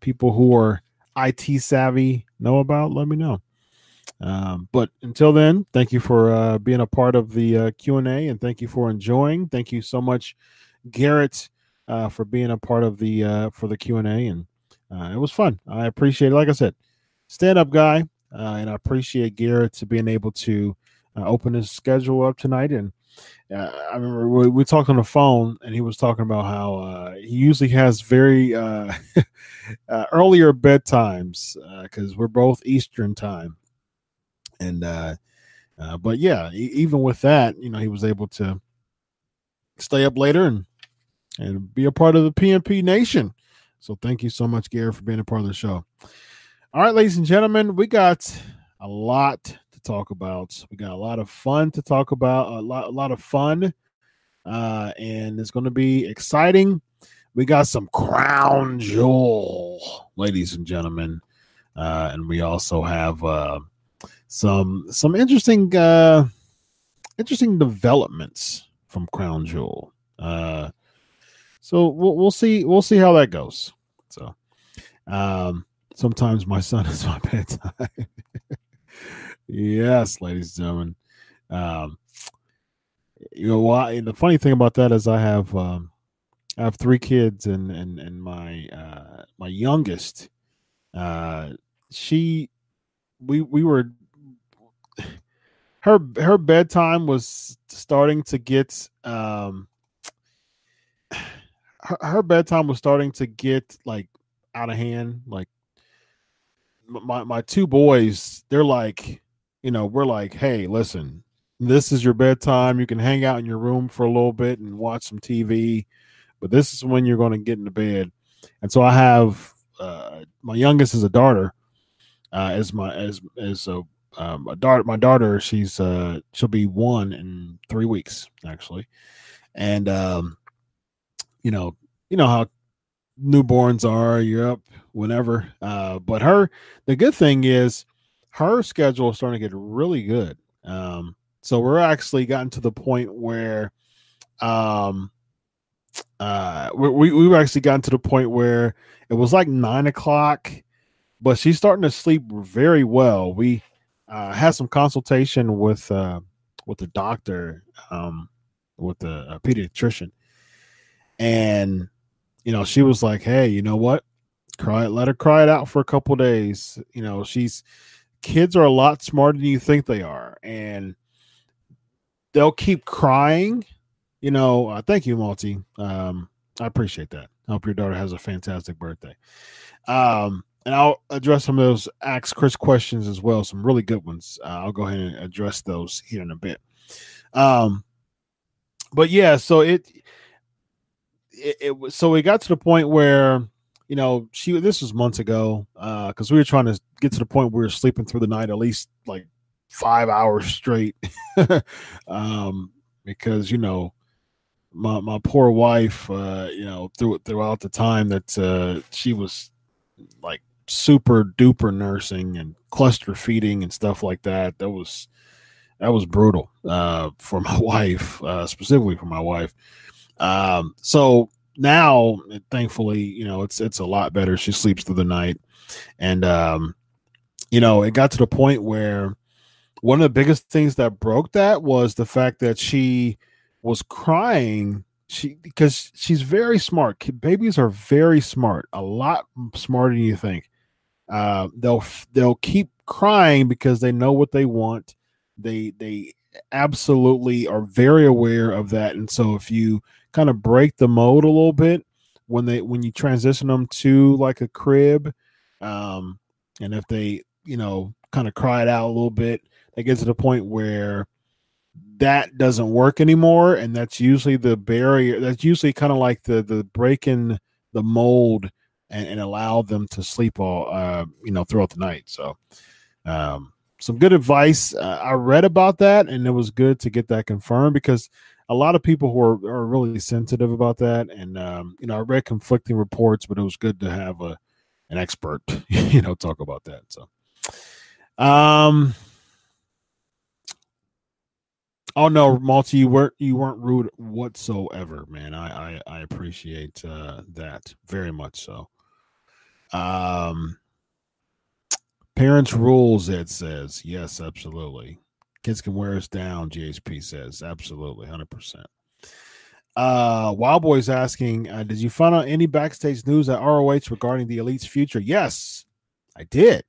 people who are IT savvy know about, let me know. Um, but until then, thank you for uh, being a part of the uh, Q and A, and thank you for enjoying. Thank you so much, Garrett uh, for being a part of the uh, for the Q and A, and uh, it was fun. I appreciate, it. like I said, stand up guy, uh, and I appreciate Garrett to being able to uh, open his schedule up tonight. And I remember we, we, talked on the phone, and he was talking about how he usually has very earlier bedtimes because we're both Eastern time, and Uh, but yeah, even with that, you know, he was able to stay up later and and be a part of the PNP Nation. So thank you so much, Gary, for being a part of the show. All right, ladies and gentlemen, we got a lot to talk about. We got a lot of fun to talk about, a lot, a lot of fun, uh, and it's going to be exciting. We got some crown jewel, ladies and gentlemen, uh, and we also have uh, some some interesting uh, interesting developments from crown jewel. Uh, so we'll we'll see we'll see how that goes. So um sometimes my son is my bedtime. yes, ladies and gentlemen. Um you know why the funny thing about that is I have um I have three kids and and and my uh my youngest uh she we we were her her bedtime was starting to get um her, her bedtime was starting to get like out of hand like my my two boys they're like you know we're like hey listen this is your bedtime. You can hang out in your room for a little bit and watch some tv but this is when you're going to get into bed. And so i have uh my youngest is a daughter uh as my as as a um, a daughter my daughter she's uh she'll be one in three weeks actually. And um you know you know how newborns are you're up whenever. Uh but her the good thing is her schedule is starting to get really good. Um so we're actually gotten to the point where um uh we we, actually gotten to the point where it was like nine o'clock but she's starting to sleep very well. We uh had some consultation with uh with the doctor um with the uh, pediatrician and you know she was like hey you know what? Cry it let her cry it out for a couple days. You know she's kids are a lot smarter than you think they are and they'll keep crying. You know uh, thank you multi um i appreciate that. I hope your daughter has a fantastic birthday. Um and i'll address some of those ask chris questions as well some really good ones. Uh, i'll go ahead and address those here in a bit. Um but yeah so it it, it was so it got to the point where you know she this was months ago uh because we were trying to get to the point where we were sleeping through the night at least like five hours straight. Um because you know my my poor wife uh you know through throughout the time that uh she was like super duper nursing and cluster feeding and stuff like that that was that was brutal uh for my wife uh specifically for my wife um, so now, thankfully, you know, it's it's a lot better. She sleeps through the night, and um, you know, it got to the point where one of the biggest things that broke that was the fact that she was crying. She because she's very smart. Babies are very smart, a lot smarter than you think. Uh, they'll they'll keep crying because they know what they want. They they absolutely are very aware of that, and so if you kind of break the mold a little bit when they when you transition them to like a crib um and if they you know kind of cry it out a little bit they get to the point where that doesn't work anymore and that's usually the barrier that's usually kind of like the the breaking the mold and, and allow them to sleep all uh you know throughout the night. So um some good advice uh, i read about that and it was good to get that confirmed because a lot of people who are, are really sensitive about that. And, um, you know, I read conflicting reports, but it was good to have a, an expert, you know, talk about that. So, um, oh no, Malty, you weren't, you weren't rude whatsoever, man. I, I, I appreciate, uh, that very much. So, um, parents rules, it says, yes, absolutely. Kids can wear us down, GHP says. Absolutely, 100%. Uh, Wild Boy's asking, uh, did you find out any backstage news at ROH regarding the Elite's future? Yes, I did.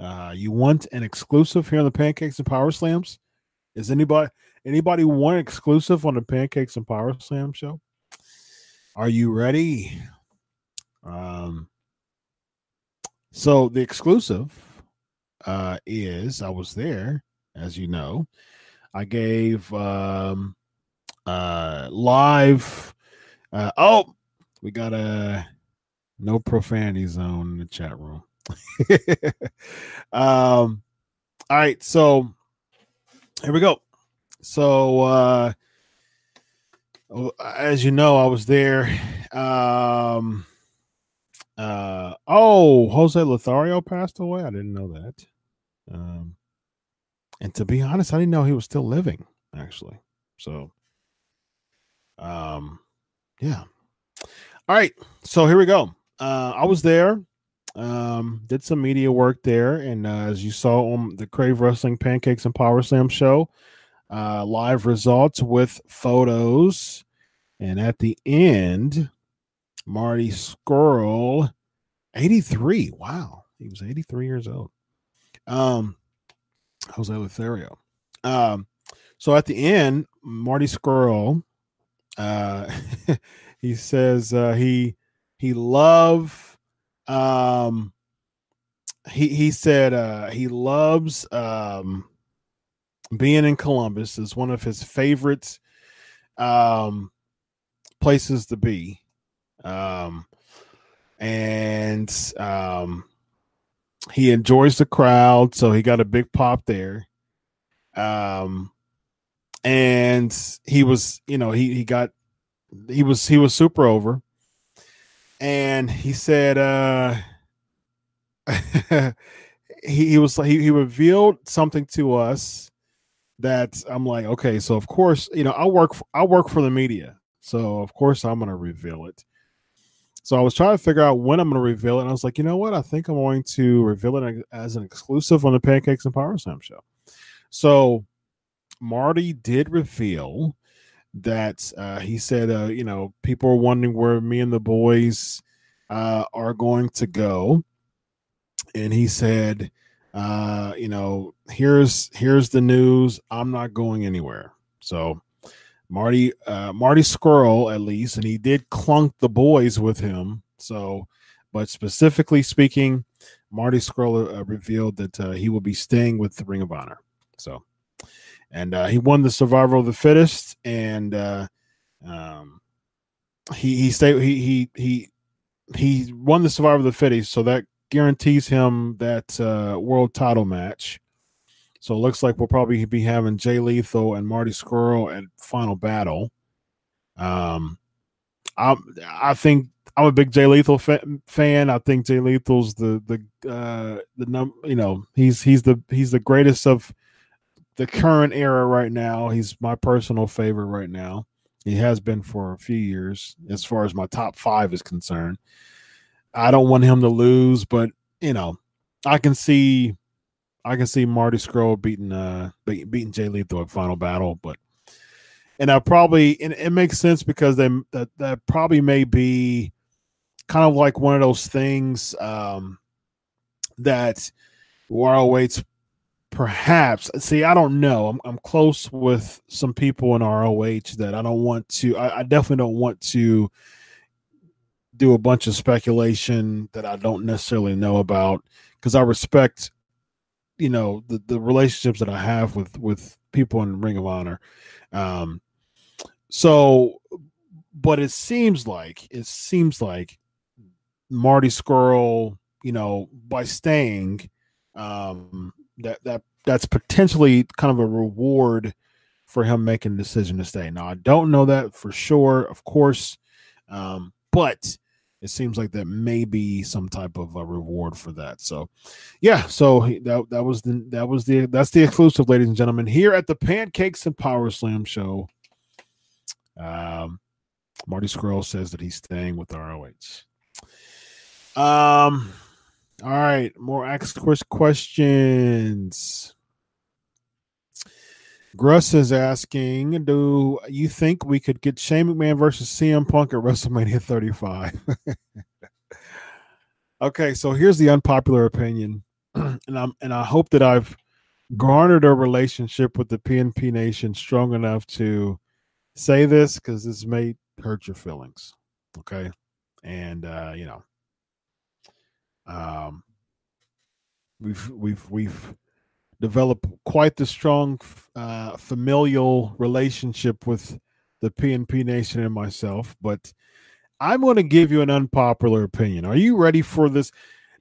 Uh, you want an exclusive here on the Pancakes and Power Slams? Is anybody anybody want exclusive on the Pancakes and Power Slam show? Are you ready? Um, so the exclusive uh is I was there as you know. I gave um, uh, live. Uh, oh, we got a no profanity zone in the chat room. um, all right, so here we go. So, uh, as you know, I was there. Um, uh, oh, Jose Lothario passed away. I didn't know that. Um, and to be honest, I didn't know he was still living, actually. So, um, yeah. All right. So here we go. Uh, I was there, um, did some media work there. And uh, as you saw on the Crave Wrestling Pancakes and Power Slam show, uh, live results with photos. And at the end, Marty Scurll, 83. Wow. He was 83 years old. Um, Jose Lothario. Um, so at the end, Marty Scurll, uh, he says uh, he he love um he he said uh he loves um being in Columbus is one of his favorite um places to be. Um and um he enjoys the crowd, so he got a big pop there. Um and he was, you know, he he got he was he was super over. And he said uh he, he was he, he revealed something to us that I'm like, okay, so of course, you know, I work for, I work for the media. So of course I'm gonna reveal it. So I was trying to figure out when I'm going to reveal it. And I was like, you know what? I think I'm going to reveal it as an exclusive on the Pancakes and Power Slam show. So Marty did reveal that uh, he said, uh, you know, people are wondering where me and the boys uh, are going to go. And he said, uh, you know, here's here's the news. I'm not going anywhere. So Marty uh, Marty Scurll at least, and he did clunk the boys with him. So, but specifically speaking, Marty Scurll uh, revealed that uh, he will be staying with the Ring of Honor. So, and uh, he won the Survival of the Fittest, and uh, um, he he stayed he he he he won the Survival of the Fittest, so that guarantees him that uh, world title match. So it looks like we'll probably be having Jay Lethal and Marty Scurll at Final Battle. Um, I I think I'm a big Jay Lethal fa- fan. I think Jay Lethal's the the uh, the num you know he's he's the he's the greatest of the current era right now. He's my personal favorite right now. He has been for a few years as far as my top five is concerned. I don't want him to lose, but you know I can see I can see Marty Scurll beating uh beating Jay Lethal at Final Battle, but and I probably and it makes sense because they that that probably may be kind of like one of those things um that ROH perhaps see I don't know. I'm I'm close with some people in ROH that I don't want to I, I definitely don't want to do a bunch of speculation that I don't necessarily know about because I respect you know the the relationships that I have with with people in Ring of Honor. Um, so, but it seems like it seems like Marty Scurll, you know, by staying, um, that that that's potentially kind of a reward for him making the decision to stay. Now, I don't know that for sure, of course, um, but it seems like that may be some type of a reward for that. So, yeah. So that that was the that was the that's the exclusive, ladies and gentlemen, here at the Pancakes and Power Slam show. Um, Marty Scurll says that he's staying with ROH. Um, all right, more ask questions. Gruss is asking, do you think we could get Shane McMahon versus CM Punk at WrestleMania 35? okay, so here's the unpopular opinion, and I'm and I hope that I've garnered a relationship with the PNP Nation strong enough to say this because this may hurt your feelings. Okay, and uh, you know, um, we've we've we've develop quite the strong uh, familial relationship with the PNP Nation and myself, but I'm going to give you an unpopular opinion. Are you ready for this?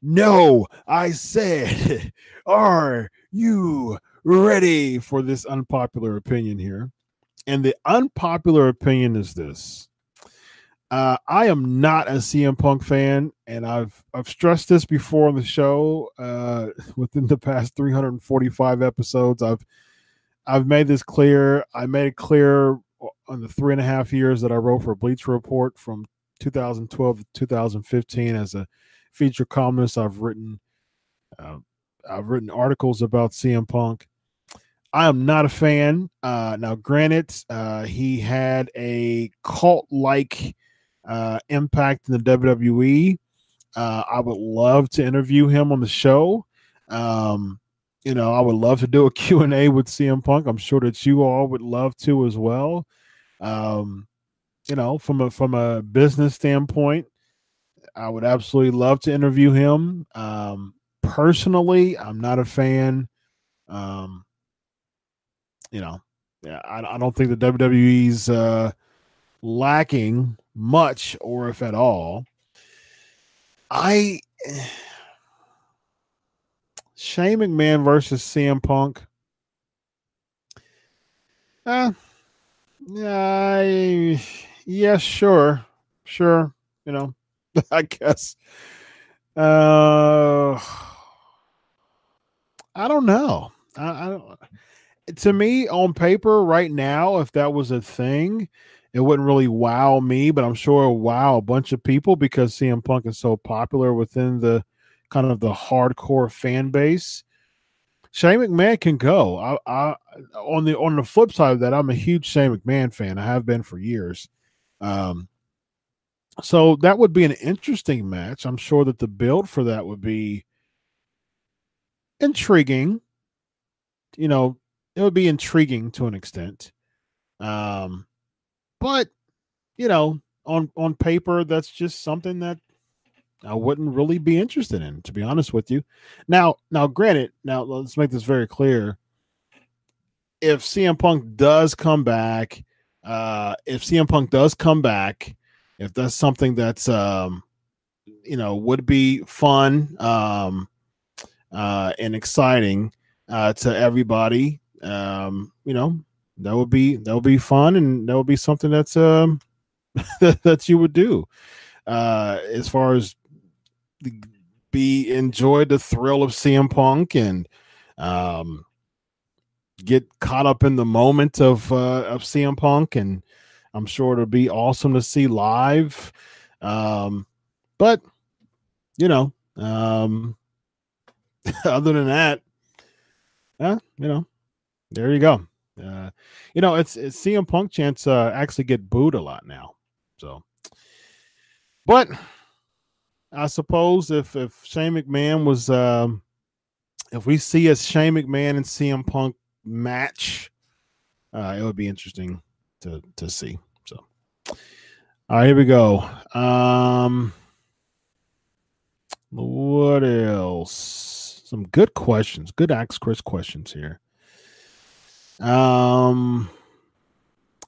No, I said, are you ready for this unpopular opinion here? And the unpopular opinion is this uh, I am not a CM Punk fan, and I've I've stressed this before on the show. Uh, within the past 345 episodes, I've I've made this clear. I made it clear on the three and a half years that I wrote for Bleacher Report from 2012 to 2015 as a feature columnist. I've written uh, I've written articles about CM Punk. I am not a fan. Uh, now, granted, uh, he had a cult like uh, impact in the WWE. Uh, I would love to interview him on the show. Um, you know, I would love to do a Q&A with CM Punk. I'm sure that you all would love to as well. Um, you know, from a from a business standpoint, I would absolutely love to interview him. Um, personally, I'm not a fan. Um, you know, yeah, I, I don't think the WWE's uh, lacking much, or if at all. I Shane McMahon versus CM Punk. Uh, yeah, yeah, sure, sure. You know, I guess. Uh, I don't know. I, I don't. To me, on paper, right now, if that was a thing, it wouldn't really wow me, but I'm sure wow a bunch of people because CM Punk is so popular within the kind of the hardcore fan base. Shane McMahon can go. I, I on the on the flip side of that, I'm a huge Shane McMahon fan. I have been for years. Um, so that would be an interesting match. I'm sure that the build for that would be intriguing. You know, it would be intriguing to an extent. Um, but you know, on on paper, that's just something that I wouldn't really be interested in, to be honest with you. Now, now, granted, now let's make this very clear. If CM Punk does come back, uh, if CM Punk does come back, if that's something that's um, you know, would be fun um uh and exciting uh to everybody, um, you know, that would be that would be fun and that would be something that's um that you would do. Uh as far as be enjoy the thrill of CM Punk and um, get caught up in the moment of uh, of CM Punk, and I'm sure it'll be awesome to see live. Um, but you know, um, other than that, yeah, you know, there you go. Uh, you know, it's, it's CM Punk chance uh, actually get booed a lot now. So, but I suppose if if Shane McMahon was um if we see a Shane McMahon and CM Punk match, uh, it would be interesting to to see. So all right, here we go. Um what else? Some good questions. Good Ask Chris questions here. Um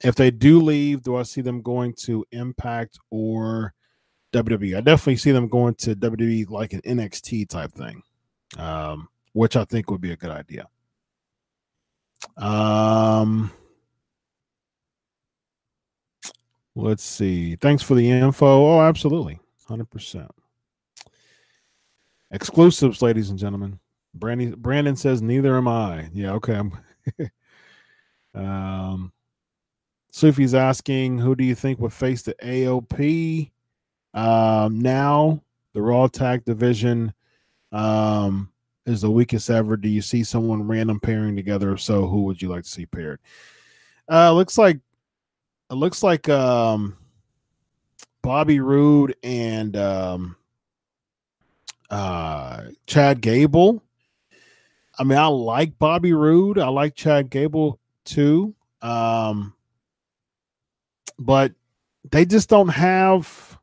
if they do leave, do I see them going to Impact or WWE. I definitely see them going to WWE like an NXT type thing, um, which I think would be a good idea. Um, let's see. Thanks for the info. Oh, absolutely, hundred percent. Exclusives, ladies and gentlemen. Brandon Brandon says neither am I. Yeah, okay. Um Sufi's asking, who do you think would face the AOP? Um, now the Raw Tag Division um, is the weakest ever. Do you see someone random pairing together? If so, who would you like to see paired? Uh, looks like it looks like um, Bobby Roode and um, uh, Chad Gable. I mean, I like Bobby Roode. I like Chad Gable too. Um, but they just don't have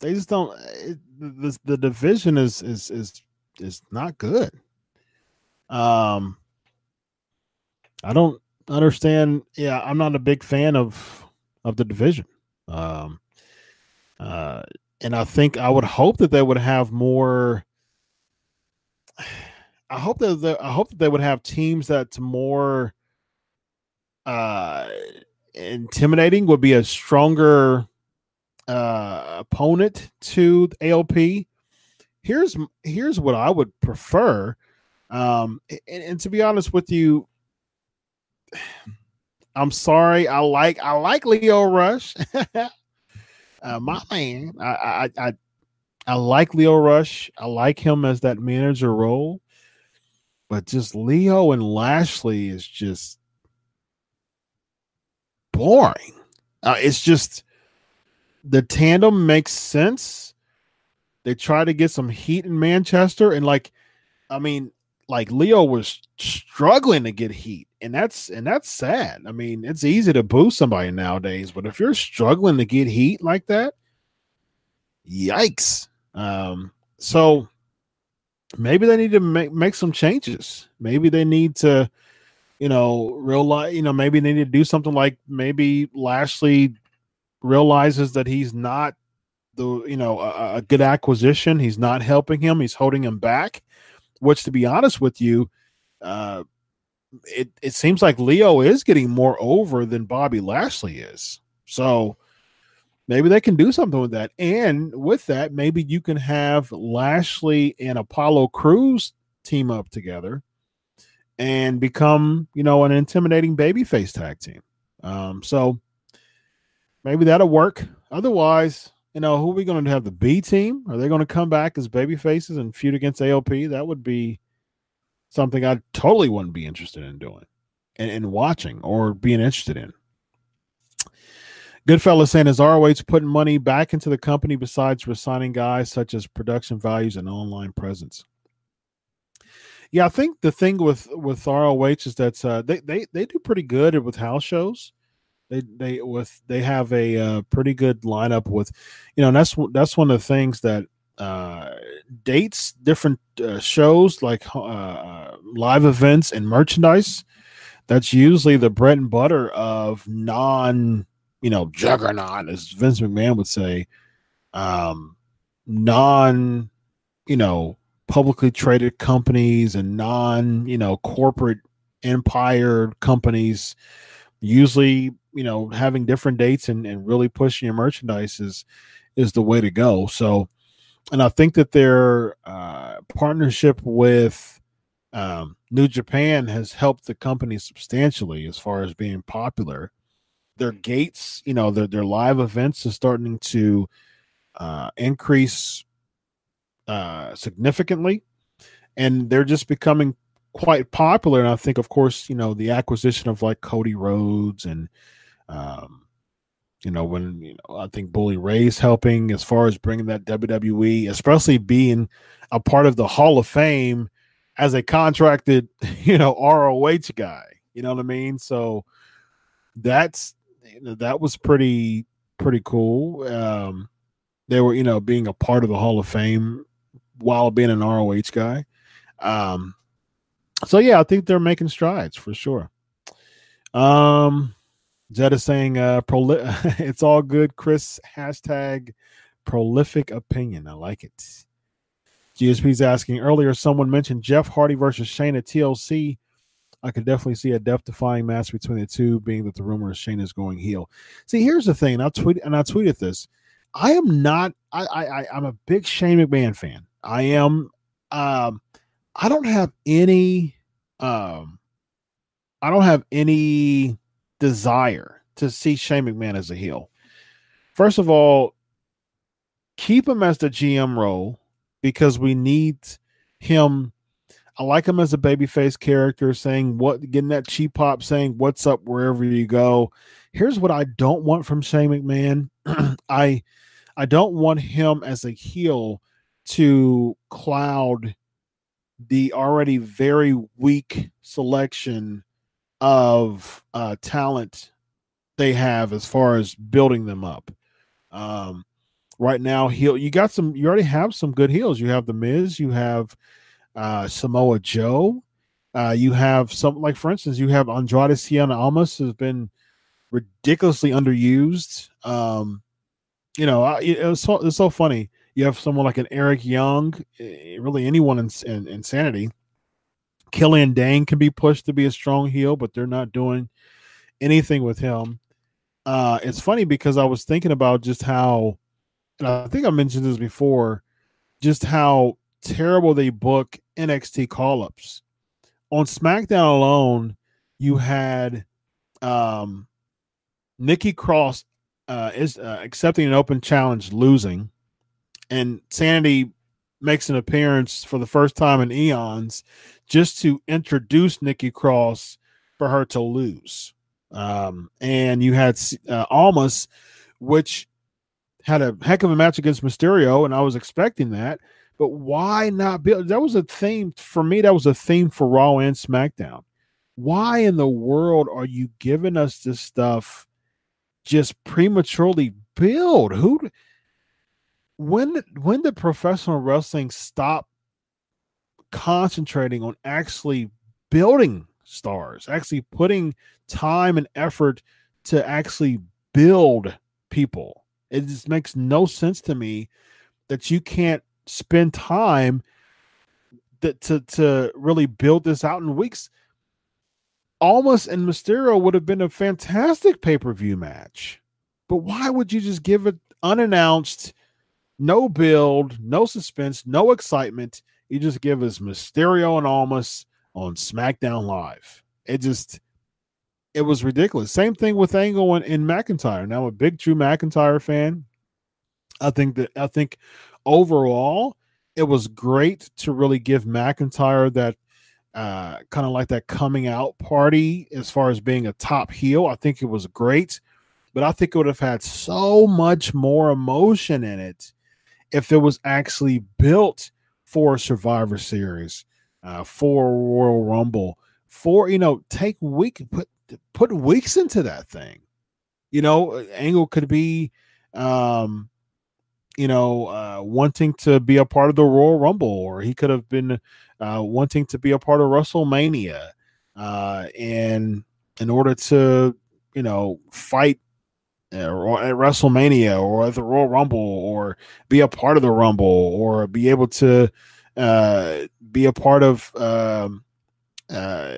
they just don't. It, the, the division is is is is not good. Um, I don't understand. Yeah, I'm not a big fan of of the division. Um, uh, and I think I would hope that they would have more. I hope that they, I hope that they would have teams that's more uh intimidating. Would be a stronger uh, opponent to AOP. Here's here's what I would prefer. Um, and, and to be honest with you, I'm sorry. I like I like Lio Rush. uh, my man. I, I I I like Lio Rush. I like him as that manager role. but just Lio and Lashley is just boring. Uh, it's just the tandem makes sense. They try to get some heat in Manchester, and like, I mean, like Lio was struggling to get heat, and that's and that's sad. I mean, it's easy to boo somebody nowadays, but if you're struggling to get heat like that, yikes. Um, so maybe they need to make make some changes. Maybe they need to, you know, realize, you know, maybe they need to do something like maybe Lashley realizes that he's not the, you know, a, a good acquisition. He's not helping him. He's holding him back. Which, to be honest with you, uh, it it seems like Lio is getting more over than Bobby Lashley is. So maybe they can do something with that. And with that, maybe you can have Lashley and Apollo Crews team up together and become, you know, an intimidating babyface tag team. Um, so maybe that'll work. Otherwise, you know, who are we going to have? The B team? Are they going to come back as baby faces and feud against AOP? That would be something I totally wouldn't be interested in doing and, and watching or being interested in. Goodfellas saying is ROH putting money back into the company besides resigning guys such as production values and online presence. Yeah, I think the thing with with ROH is that uh, they they they do pretty good with house shows. They they with they have a uh, pretty good lineup with, you know, that's that's one of the things that uh, dates different uh, shows like uh, uh, live events and merchandise. That's usually the bread and butter of non you know, juggernaut, as Vince McMahon would say, um, non, you know, publicly traded companies and non, you know, corporate empire companies, usually, you know, having different dates and, and really pushing your merchandise is is the way to go. So, and I think that their uh, partnership with um, New Japan has helped the company substantially as far as being popular their gates, you know, their their live events is starting to uh, increase uh, significantly, and they're just becoming quite popular. And I think, of course, you know, the acquisition of like Cody Rhodes and, um, you know, when you know, I think Bully Ray's helping as far as bringing that WWE, especially being a part of the Hall of Fame as a contracted, you know, ROH guy. You know what I mean? So that's that was pretty pretty cool. Um, they were, you know, being a part of the Hall of Fame while being an ROH guy. Um, so yeah, I think they're making strides for sure. Um, Jed is saying, uh, proli- it's all good, Chris. Hashtag prolific opinion. I like it. GSP's asking earlier, someone mentioned Jeff Hardy versus Shane at TLC. I could definitely see a death defying match between the two, being that the rumor is Shane is going heel. See, here's the thing, I tweet and I tweeted this. I am not. I, I I'm a big Shane McMahon fan. I am. Um, I don't have any. Um, I don't have any desire to see Shane McMahon as a heel. First of all, keep him as the GM role because we need him I like him as a babyface character, saying what, getting that cheap pop, saying "What's up" wherever you go. Here's what I don't want from Shane McMahon. I, I don't want him as a heel to cloud the already very weak selection of uh, talent they have as far as building them up. Um, right now, heel you got some. You already have some good heels. You have the Miz. You have uh, Samoa Joe. Uh, you have some, like for instance, you have Andrade Cien Almas has been ridiculously underused. Um, you know, it, was so, it's so funny. You have someone like an Eric Young, eh, really anyone in, in Insanity. Killian Dain can be pushed to be a strong heel, but they're not doing anything with him. Uh, it's funny because I was thinking about just how, and I think I mentioned this before, just how terrible they book NXT call ups. On SmackDown alone, you had um, Nikki Cross uh, is uh, accepting an open challenge, losing, and Sanity makes an appearance for the first time in eons just to introduce Nikki Cross for her to lose. Um, and you had uh, Almas, which had a heck of a match against Mysterio, and I was expecting that. But why not build? That was a theme for me. That was a theme for Raw and SmackDown. Why in the world are you giving us this stuff just prematurely build? Who? When when did professional wrestling stop concentrating on actually building stars, actually putting time and effort to actually build people. It just makes no sense to me that you can't spend time that to to really build this out in weeks. Almas and Mysterio would have been a fantastic pay-per-view match. But why would you just give it unannounced, no build, no suspense, no excitement? You just give us Mysterio and Almas on SmackDown Live. It just it was ridiculous. Same thing with Angle and, and McIntyre. Now I'm a big Drew McIntyre fan. I think that I think overall it was great to really give McIntyre that uh, kind of like that coming out party as far as being a top heel. I think it was great, but I think it would have had so much more emotion in it if it was actually built for a Survivor Series uh, for Royal Rumble, for you know, take week put put weeks into that thing. You know, Angle could be, um, you know, uh, wanting to be a part of the Royal Rumble, or he could have been uh, wanting to be a part of WrestleMania, uh, and in order to, you know, fight uh, at WrestleMania or at the Royal Rumble, or be a part of the Rumble, or be able to uh, be a part of um, uh,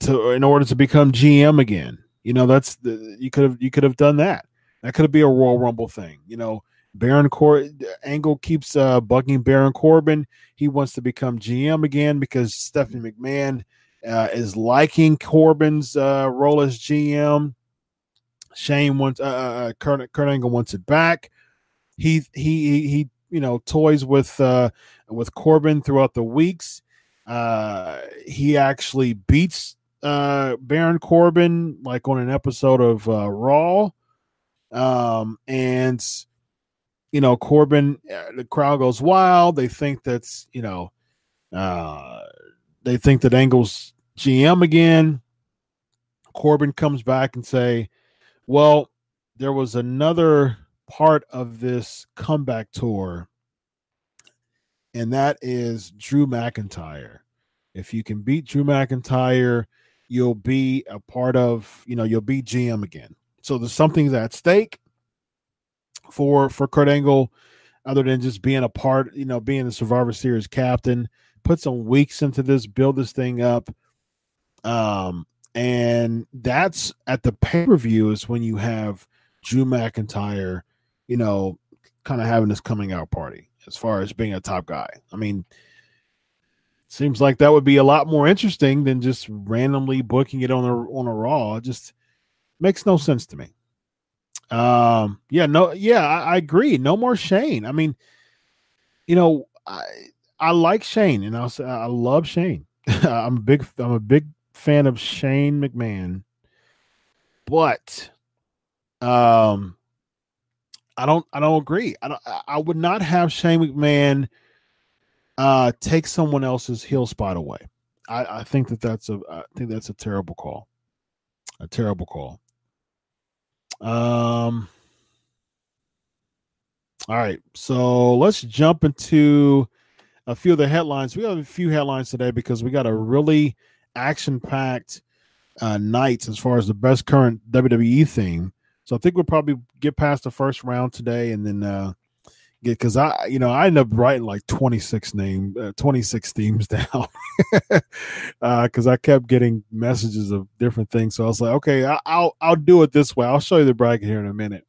to in order to become GM again. You know, that's the, you could have you could have done that. That could be a Royal Rumble thing. You know, Baron Cor Angle keeps uh, bugging Baron Corbin. He wants to become GM again because Stephanie McMahon uh, is liking Corbin's uh, role as GM. Shane wants uh, uh, uh, Kurt, Kurt Angle wants it back. He he he you know toys with uh with Corbin throughout the weeks. Uh he actually beats uh Baron Corbin like on an episode of uh Raw. Um and you know Corbin uh, the crowd goes wild. They think that's, you know, uh they think that Angle's GM again. Corbin comes back and say, "Well, there was another part of this comeback tour, and that is Drew McIntyre. If you can beat Drew McIntyre, you'll be a part of, you know, you'll be GM again. So there's something at stake for for Kurt Angle, other than just being a part, you know, being the Survivor Series captain. Put some weeks into this, build this thing up. Um, and that's at the pay per view is when you have Drew McIntyre you know, kind of having this coming out party as far as being a top guy. I mean, seems like that would be a lot more interesting than just randomly booking it on a on a Raw. It just makes no sense to me. Um, yeah, no, yeah, I, I agree. No more Shane. I mean, you know, I I like Shane, and I I love Shane. I'm a big I'm a big fan of Shane McMahon, but um I don't I don't agree. I don't I would not have Shane McMahon uh take someone else's heel spot away. I, I think that that's a I think that's a terrible call. A terrible call. Um all right, so let's jump into a few of the headlines. We have a few headlines today because we got a really action-packed uh, night as far as the best current WWE theme. So I think we'll probably get past the first round today, and then uh, get because I, you know, I end up writing like twenty six name, uh, twenty six themes down because uh, I kept getting messages of different things. So I was like, okay, I, will I'll do it this way. I'll show you the bracket here in a minute,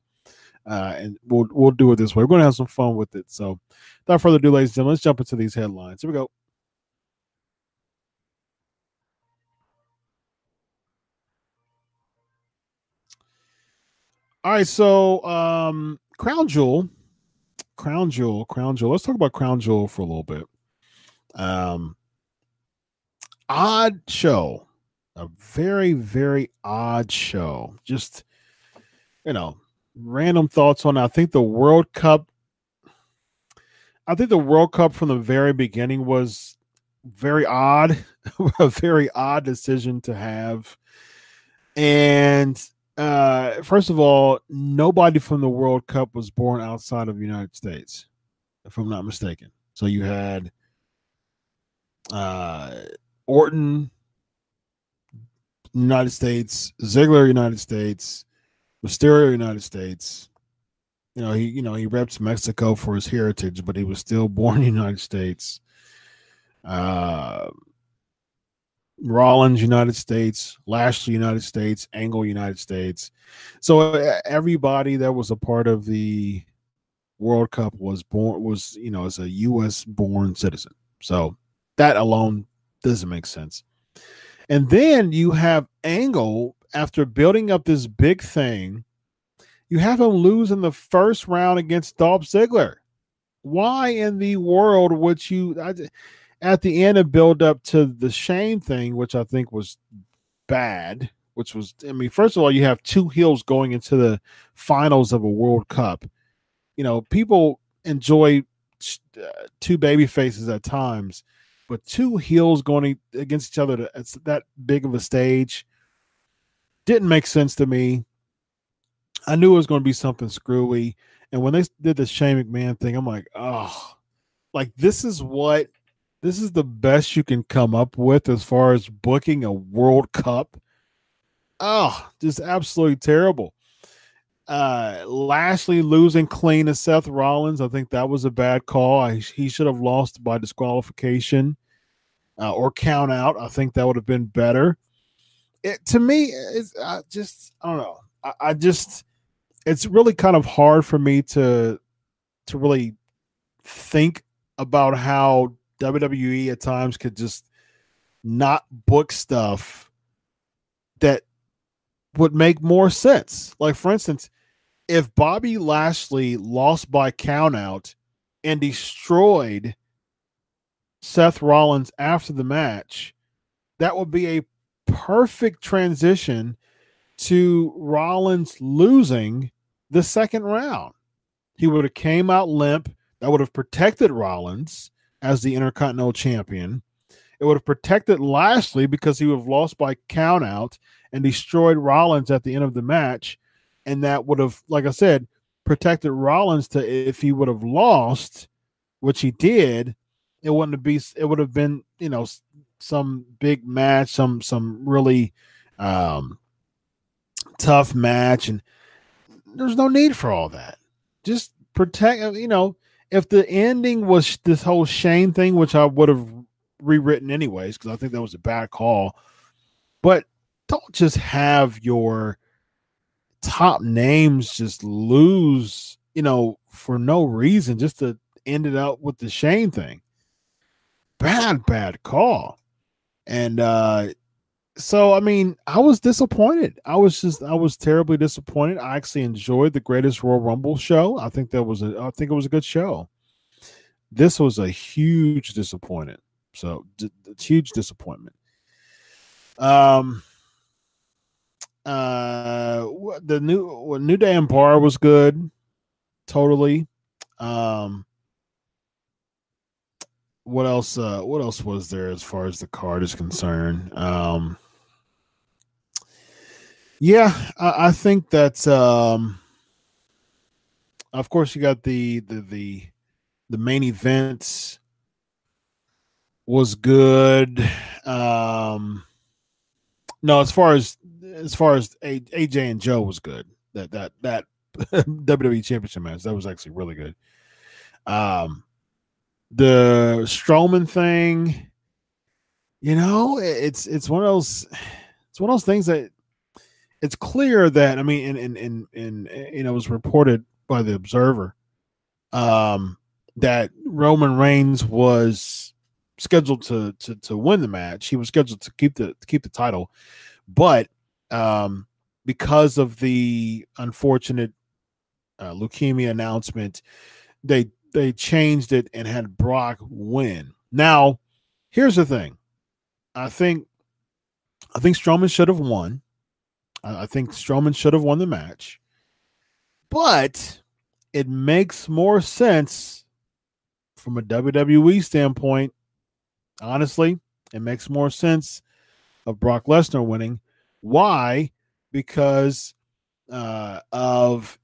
uh, and we'll we'll do it this way. We're going to have some fun with it. So without further ado, ladies and gentlemen, let's jump into these headlines. Here we go. All right, so um, Crown Jewel, Crown Jewel, Crown Jewel. Let's talk about Crown Jewel for a little bit. Um, odd show, a very very odd show. Just you know, random thoughts on. I think the World Cup. I think the World Cup from the very beginning was very odd, a very odd decision to have. And uh, first of all, nobody from the World Cup was born outside of the United States, if I'm not mistaken. So you had uh, Orton, United States, Ziggler, United States, Mysterio, United States. You know, he you know he reps Mexico for his heritage, but he was still born in the United States. Uh, Rollins, United States, Lashley, United States, Angle, United States. So everybody that was a part of the World Cup was born was you know as a U.S. born citizen. So that alone doesn't make sense. And then you have Angle after building up this big thing, you have him lose in the first round against Dolph Ziggler. Why in the world would you? I, at the end of build up to the Shane thing, which I think was bad, which was, I mean, first of all, you have two heels going into the finals of a World Cup. You know, people enjoy uh, two baby faces at times, but two heels going against each other at that big of a stage didn't make sense to me. I knew it was going to be something screwy. And when they did the Shane McMahon thing, I'm like, oh, like this is what this is the best you can come up with as far as booking a World Cup. Oh, just absolutely terrible. Uh, Lashley losing clean to Seth Rollins. I think that was a bad call. I, he should have lost by disqualification uh, or count out. I think that would have been better. It, to me, it's I just I don't know. I, I just it's really kind of hard for me to to really think about how WWE at times could just not book stuff that would make more sense. Like for instance, if Bobby Lashley lost by countout and destroyed Seth Rollins after the match, that would be a perfect transition to Rollins losing the second round. He would have came out limp. That would have protected Rollins as the Intercontinental Champion. It would have protected Lashley because he would have lost by countout and destroyed Rollins at the end of the match. And that would have, like I said, protected Rollins to if he would have lost, which he did, it wouldn't have be it would have been, you know, some big match, some some really um tough match. And there's no need for all that. Just protect you know, if the ending was this whole Shane thing, which I would have rewritten anyways, because I think that was a bad call. But don't just have your top names just lose, you know, for no reason, just to end it out with the Shane thing. Bad, bad call. And uh so I mean, I was disappointed. I was just I was terribly disappointed. I actually enjoyed the Greatest Royal Rumble show. I think that was a I think it was a good show. This was a huge disappointment. So d- huge disappointment. Um uh the new New Day and Bar was good. Totally. Um what else uh what else was there as far as the card is concerned? Um yeah, I, think that um of course you got the the the the main event was good. Um no, as far as as far as AJ and Joe was good. That that that WWE Championship match that was actually really good. Um, the Strowman thing, you know, it's it's one of those it's one of those things that it's clear that I mean, and and and, and you know, it was reported by the Observer um, that Roman Reigns was scheduled to to to win the match. He was scheduled to keep the to keep the title, but um, because of the unfortunate uh, leukemia announcement, they they changed it and had Brock win. Now, here's the thing. I think I think Strowman should have won. I think Strowman should have won the match. But it makes more sense from a WWE standpoint. Honestly, it makes more sense of Brock Lesnar winning. Why? Because uh, of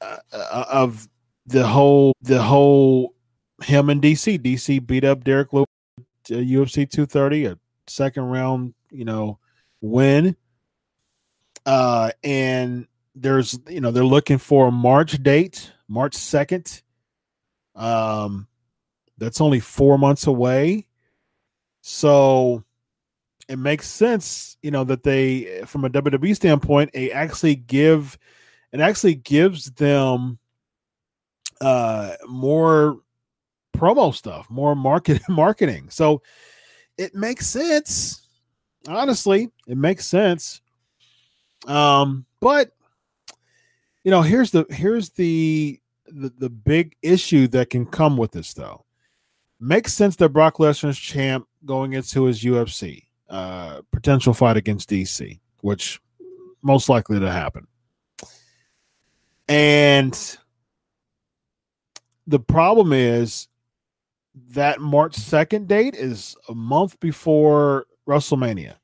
uh, uh of the whole the whole him and DC. DC beat up Derrick Lewis UFC 230, a second round, you know, win. Uh, and there's you know they're looking for a March date, March second. Um, that's only four months away, so it makes sense, you know, that they, from a WWE standpoint, they actually give, it actually gives them uh more promo stuff, more market marketing. So it makes sense. Honestly, it makes sense. Um, but you know, here's the here's the the, the big issue that can come with this though. Makes sense that Brock Lesnar's champ going into his UFC uh potential fight against DC, which most likely to happen. And the problem is that March 2nd date is a month before WrestleMania.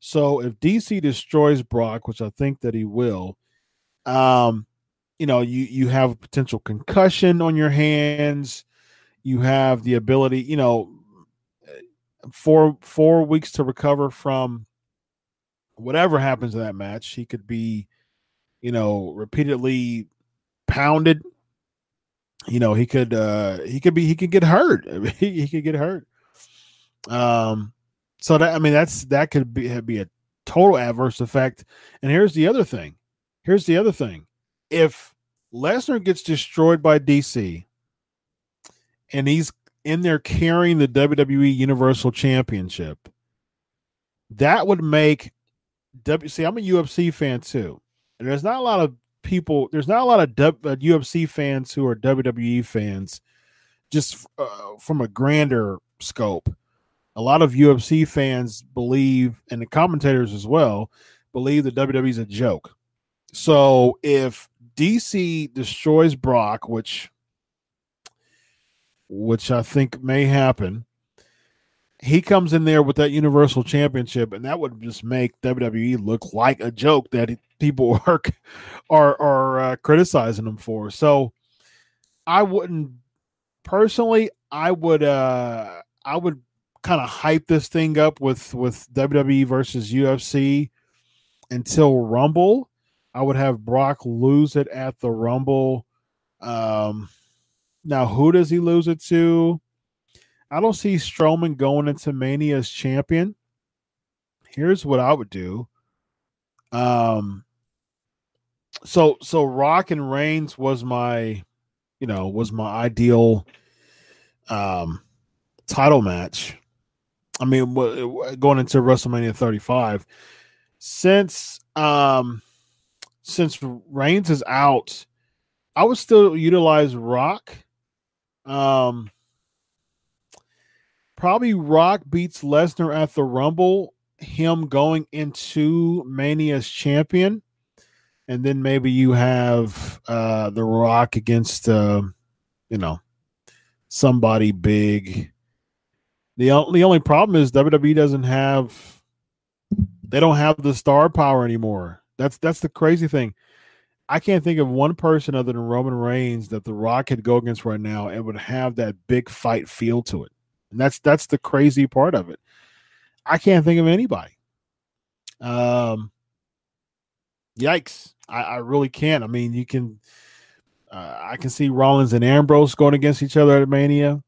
So if DC destroys Brock, which I think that he will, um, you know, you you have potential concussion on your hands. You have the ability, you know, four four weeks to recover from whatever happens in that match. He could be, you know, repeatedly pounded you know he could uh he could be he could get hurt he, he could get hurt um so that i mean that's that could be be a total adverse effect. And here's the other thing. Here's the other thing. If lesnar gets destroyed by dc and he's in there carrying the wwe universal championship that would make w see i'm a ufc fan too. And there's not a lot of people there's not a lot of w, uh, UFC fans who are WWE fans just uh, from a grander scope. A lot of UFC fans believe and the commentators as well believe that WWE is a joke. So if DC destroys Brock, which which I think may happen, he comes in there with that Universal Championship, and that would just make WWE look like a joke that people are are are uh, criticizing him for. So I wouldn't personally. I would uh I would kind of hype this thing up with with WWE versus UFC until Rumble. I would have Brock lose it at the Rumble. Um, now, who does he lose it to? I don't see Strowman going into Mania as champion. Here's what I would do. Um, so so Rock and Reigns was my, you know, was my ideal, um, title match. I mean, going into WrestleMania 35, since um, since Reigns is out, I would still utilize Rock. Um, probably Rock beats Lesnar at the Rumble, him going into Mania's champion. And then maybe you have uh The Rock against uh, you know, somebody big. The only, the only problem is WWE doesn't have they don't have the star power anymore. That's that's the crazy thing. I can't think of one person other than Roman Reigns that The Rock could go against right now and would have that big fight feel to it. And that's that's the crazy part of it. I can't think of anybody. Um yikes. I, I really can't. I mean, you can uh, I can see Rollins and Ambrose going against each other at Mania.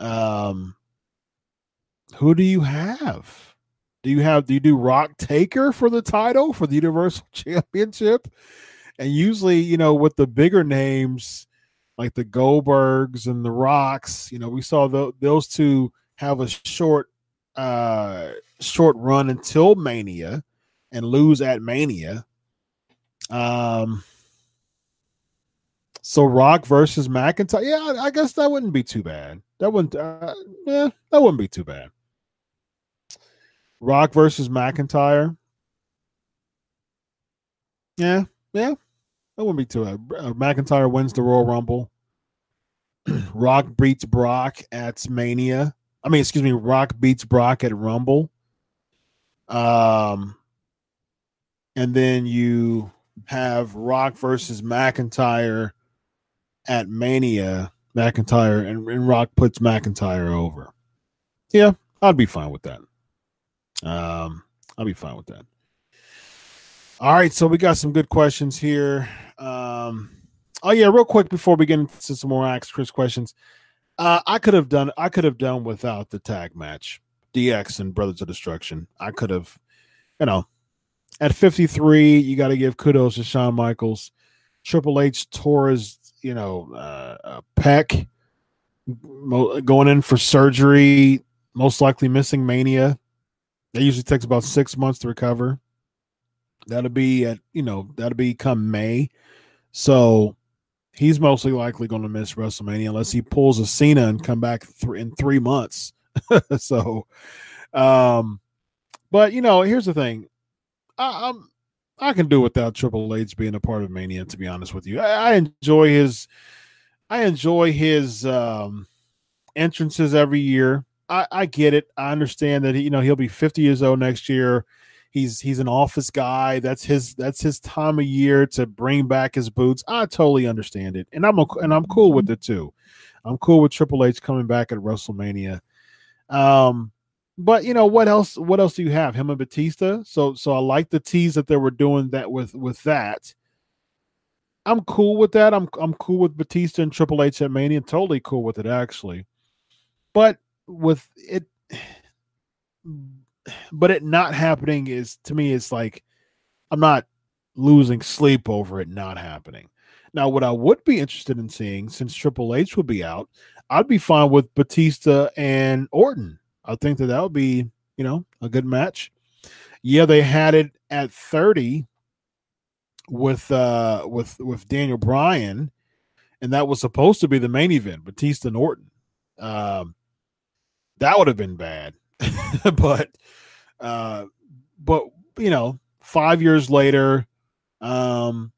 Um who do you have? Do you have do you do Rock Taker for the title for the Universal Championship? And usually, you know, with the bigger names, like the Goldbergs and the Rocks. You know, we saw the, those two have a short uh short run until Mania and lose at Mania. Um So Rock versus McIntyre. Yeah, I guess that wouldn't be too bad. That wouldn't. Uh, yeah, that wouldn't be too bad. Rock versus McIntyre. Yeah, yeah, that wouldn't be too bad. Uh, McIntyre wins the Royal Rumble. Rock beats Brock at Mania. I mean, excuse me, Rock beats Brock at Rumble. Um, and then you have Rock versus McIntyre at Mania. McIntyre and, and Rock puts McIntyre over. Yeah, I'd be fine with that. Um, I'll be fine with that. All right, so we got some good questions here. Um, oh yeah, real quick before we get into some more Ask Chris questions, uh, I could have done I could have done without the tag match, DX and Brothers of Destruction. I could have, you know, at 53, you got to give kudos to Shawn Michaels. Triple H tore his, you know, uh, uh, pec, going in for surgery, most likely missing Mania. That usually takes about six months to recover. That'll be at, you know, that'll be come May. So he's mostly likely going to miss WrestleMania unless he pulls a Cena and come back th- in three months. so, um, but you know, here's the thing. I, I'm I can do without Triple H being a part of Mania. To be honest with you, I, I enjoy his I enjoy his um, entrances every year. I, I get it. I understand that he, you know he'll be 50 years old next year. He's he's an office guy. That's his that's his time of year to bring back his boots. I totally understand it, and I'm a, and I'm cool with it too. I'm cool with Triple H coming back at WrestleMania. Um, but you know what else? What else do you have? Him and Batista. So so I like the tease that they were doing that with with that. I'm cool with that. I'm I'm cool with Batista and Triple H at Mania. Totally cool with it actually. But with it but it not happening is to me it's like I'm not losing sleep over it not happening. Now, what I would be interested in seeing, since Triple H would be out, I'd be fine with Batista and Orton I think that that would be, you know, a good match. Yeah, they had it at 30 with uh with with Daniel Bryan, and that was supposed to be the main event, Batista and Orton. Um that would have been bad. but uh but you know, five years later, um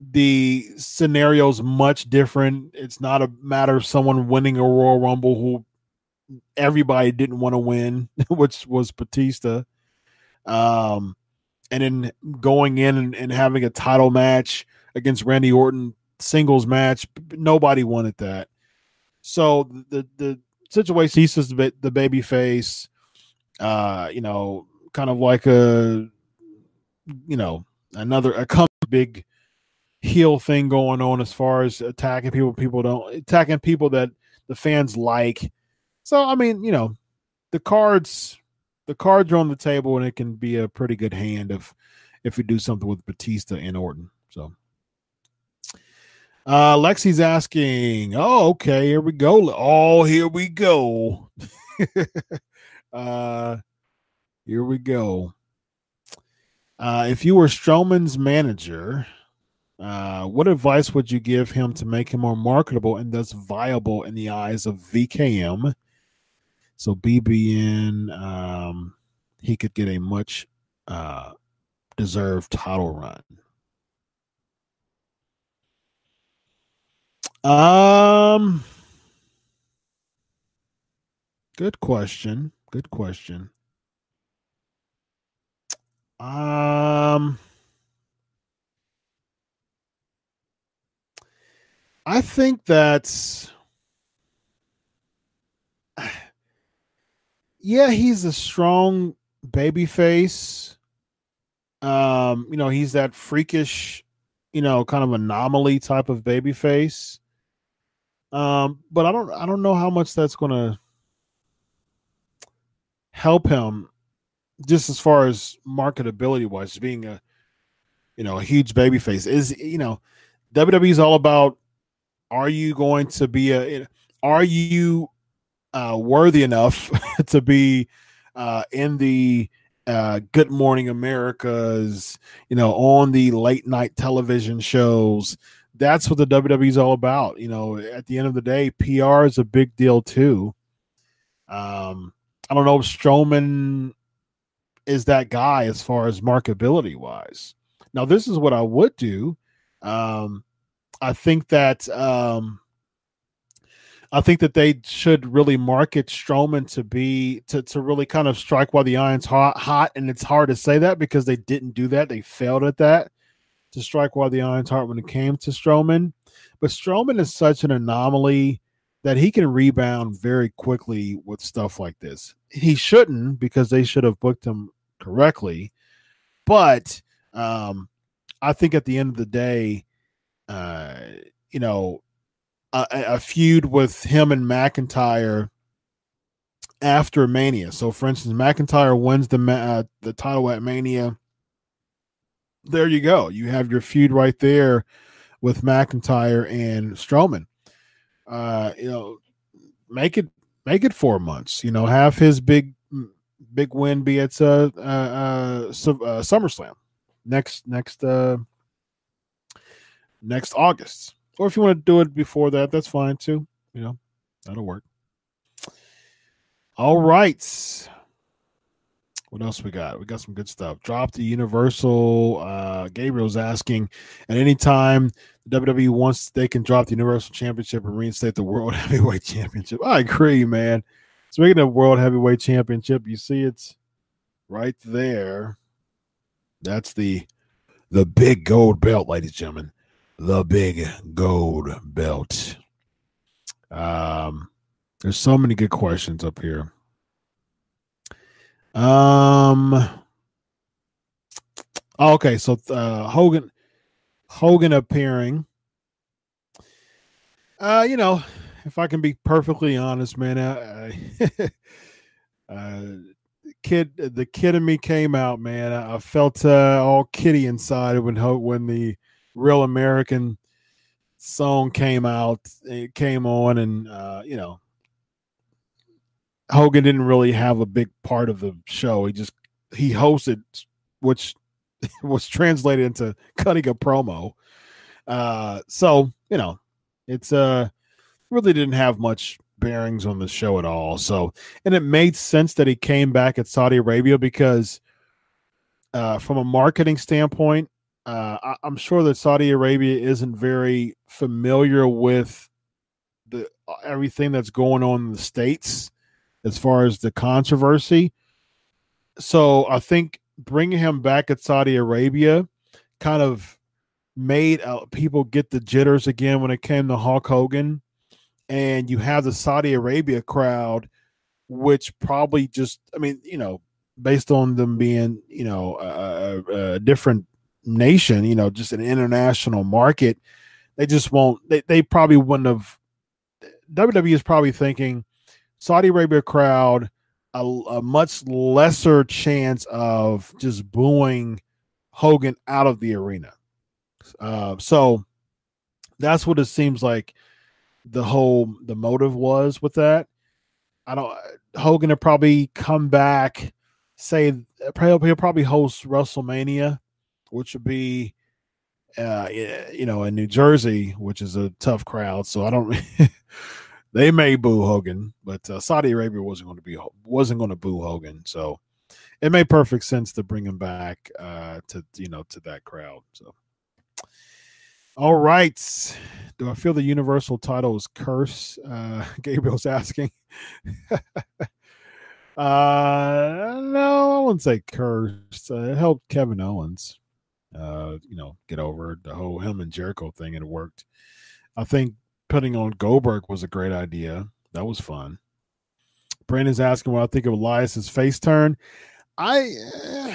the scenario's much different. It's not a matter of someone winning a Royal Rumble who everybody didn't want to win, which was Batista. Um, and then going in and, and, having a title match against Randy Orton, singles match, nobody wanted that. So the the situation, he's just the, the baby face, uh, you know, kind of like a, you know, another a big heel thing going on as far as attacking people. People don't attacking people that the fans like so I mean, you know, the cards the cards are on the table and it can be a pretty good hand if if we do something with Batista and Orton. So uh Lexi's asking, oh okay, here we go. Oh, here we go. uh here we go. Uh if you were Strowman's manager, uh, what advice would you give him to make him more marketable and thus viable in the eyes of VKM so BBN, um, he could get a much uh, deserved title run. Um, good question. Good question. Um, I think that's yeah, he's a strong baby face. Um, you know, he's that freakish, you know, kind of anomaly type of baby face. Um, but I don't I don't know how much that's gonna help him just as far as marketability wise, being a you know a huge baby face. Is you know, WWE is all about are you going to be a are you uh, worthy enough to be uh, in the uh, Good Morning Americas, you know, on the late night television shows, that's what the WWE is all about. You know, at the end of the day, PR is a big deal too. Um, I don't know if Strowman is that guy as far as marketability wise. Now, this is what I would do. Um, I think that um, I think that they should really market Strowman to be to to really kind of strike while the iron's hot, hot. And it's hard to say that because they didn't do that; they failed at that to strike while the iron's hot when it came to Strowman. But Strowman is such an anomaly that he can rebound very quickly with stuff like this. He shouldn't because they should have booked him correctly. But um, I think at the end of the day, uh, you know, a, a, feud with him and McIntyre after Mania. So, for instance, McIntyre wins the uh, the title at Mania. There you go. You have your feud right there with McIntyre and Strowman. Uh, you know, make it make it four months. You know, have his big big win be at uh, uh, uh, uh SummerSlam next next uh next August. Or if you want to do it before that, that's fine too. You know, that'll work. All right. What else we got? We got some good stuff. Drop the Universal. Uh, Gabriel's asking at any time the WWE wants they can drop the Universal Championship and reinstate the World Heavyweight Championship. I agree, man. Speaking of World Heavyweight Championship, you see it's right there. That's the the big gold belt, ladies and gentlemen the big gold belt? Um, there's so many good questions up here. Um, oh, okay, so uh, Hogan, Hogan appearing. Uh, you know, if I can be perfectly honest, man, I, uh, kid, the kid in me came out, man. I, felt uh, all kitty inside when when the real American song came out, it came on, and uh, you know, Hogan didn't really have a big part of the show. He just he hosted, which was translated into cutting a promo. Uh, so you know, it's uh really didn't have much bearings on the show at all. So, and it made sense that he came back at Saudi Arabia because, uh, from a marketing standpoint, uh, I, am sure that Saudi Arabia isn't very familiar with the everything that's going on in the states as far as the controversy. So I think bringing him back at Saudi Arabia kind of made uh, people get the jitters again when it came to Hulk Hogan, and you have the Saudi Arabia crowd, which probably just I mean you know based on them being you know a, a different nation, you know, just an international market, they just won't. They, they probably wouldn't have. WWE is probably thinking Saudi Arabia crowd a, a much lesser chance of just booing Hogan out of the arena. Uh, so that's what it seems like the whole the motive was with that. I don't Hogan will probably come back, say he'll probably host WrestleMania which would be uh, you know, in New Jersey, which is a tough crowd. So I don't. they may boo Hogan, but uh, Saudi Arabia wasn't going to be wasn't going to boo Hogan. So it made perfect sense to bring him back uh, to you know to that crowd. So all right, do I feel the Universal title is curse? Uh, Gabriel's asking. uh, no, I wouldn't say cursed. Uh, it helped Kevin Owens uh, you know, get over the whole him and Jericho thing, and it worked. I think putting on Goldberg was a great idea. That was fun. Brandon's asking what I think of Elias's face turn. I, uh,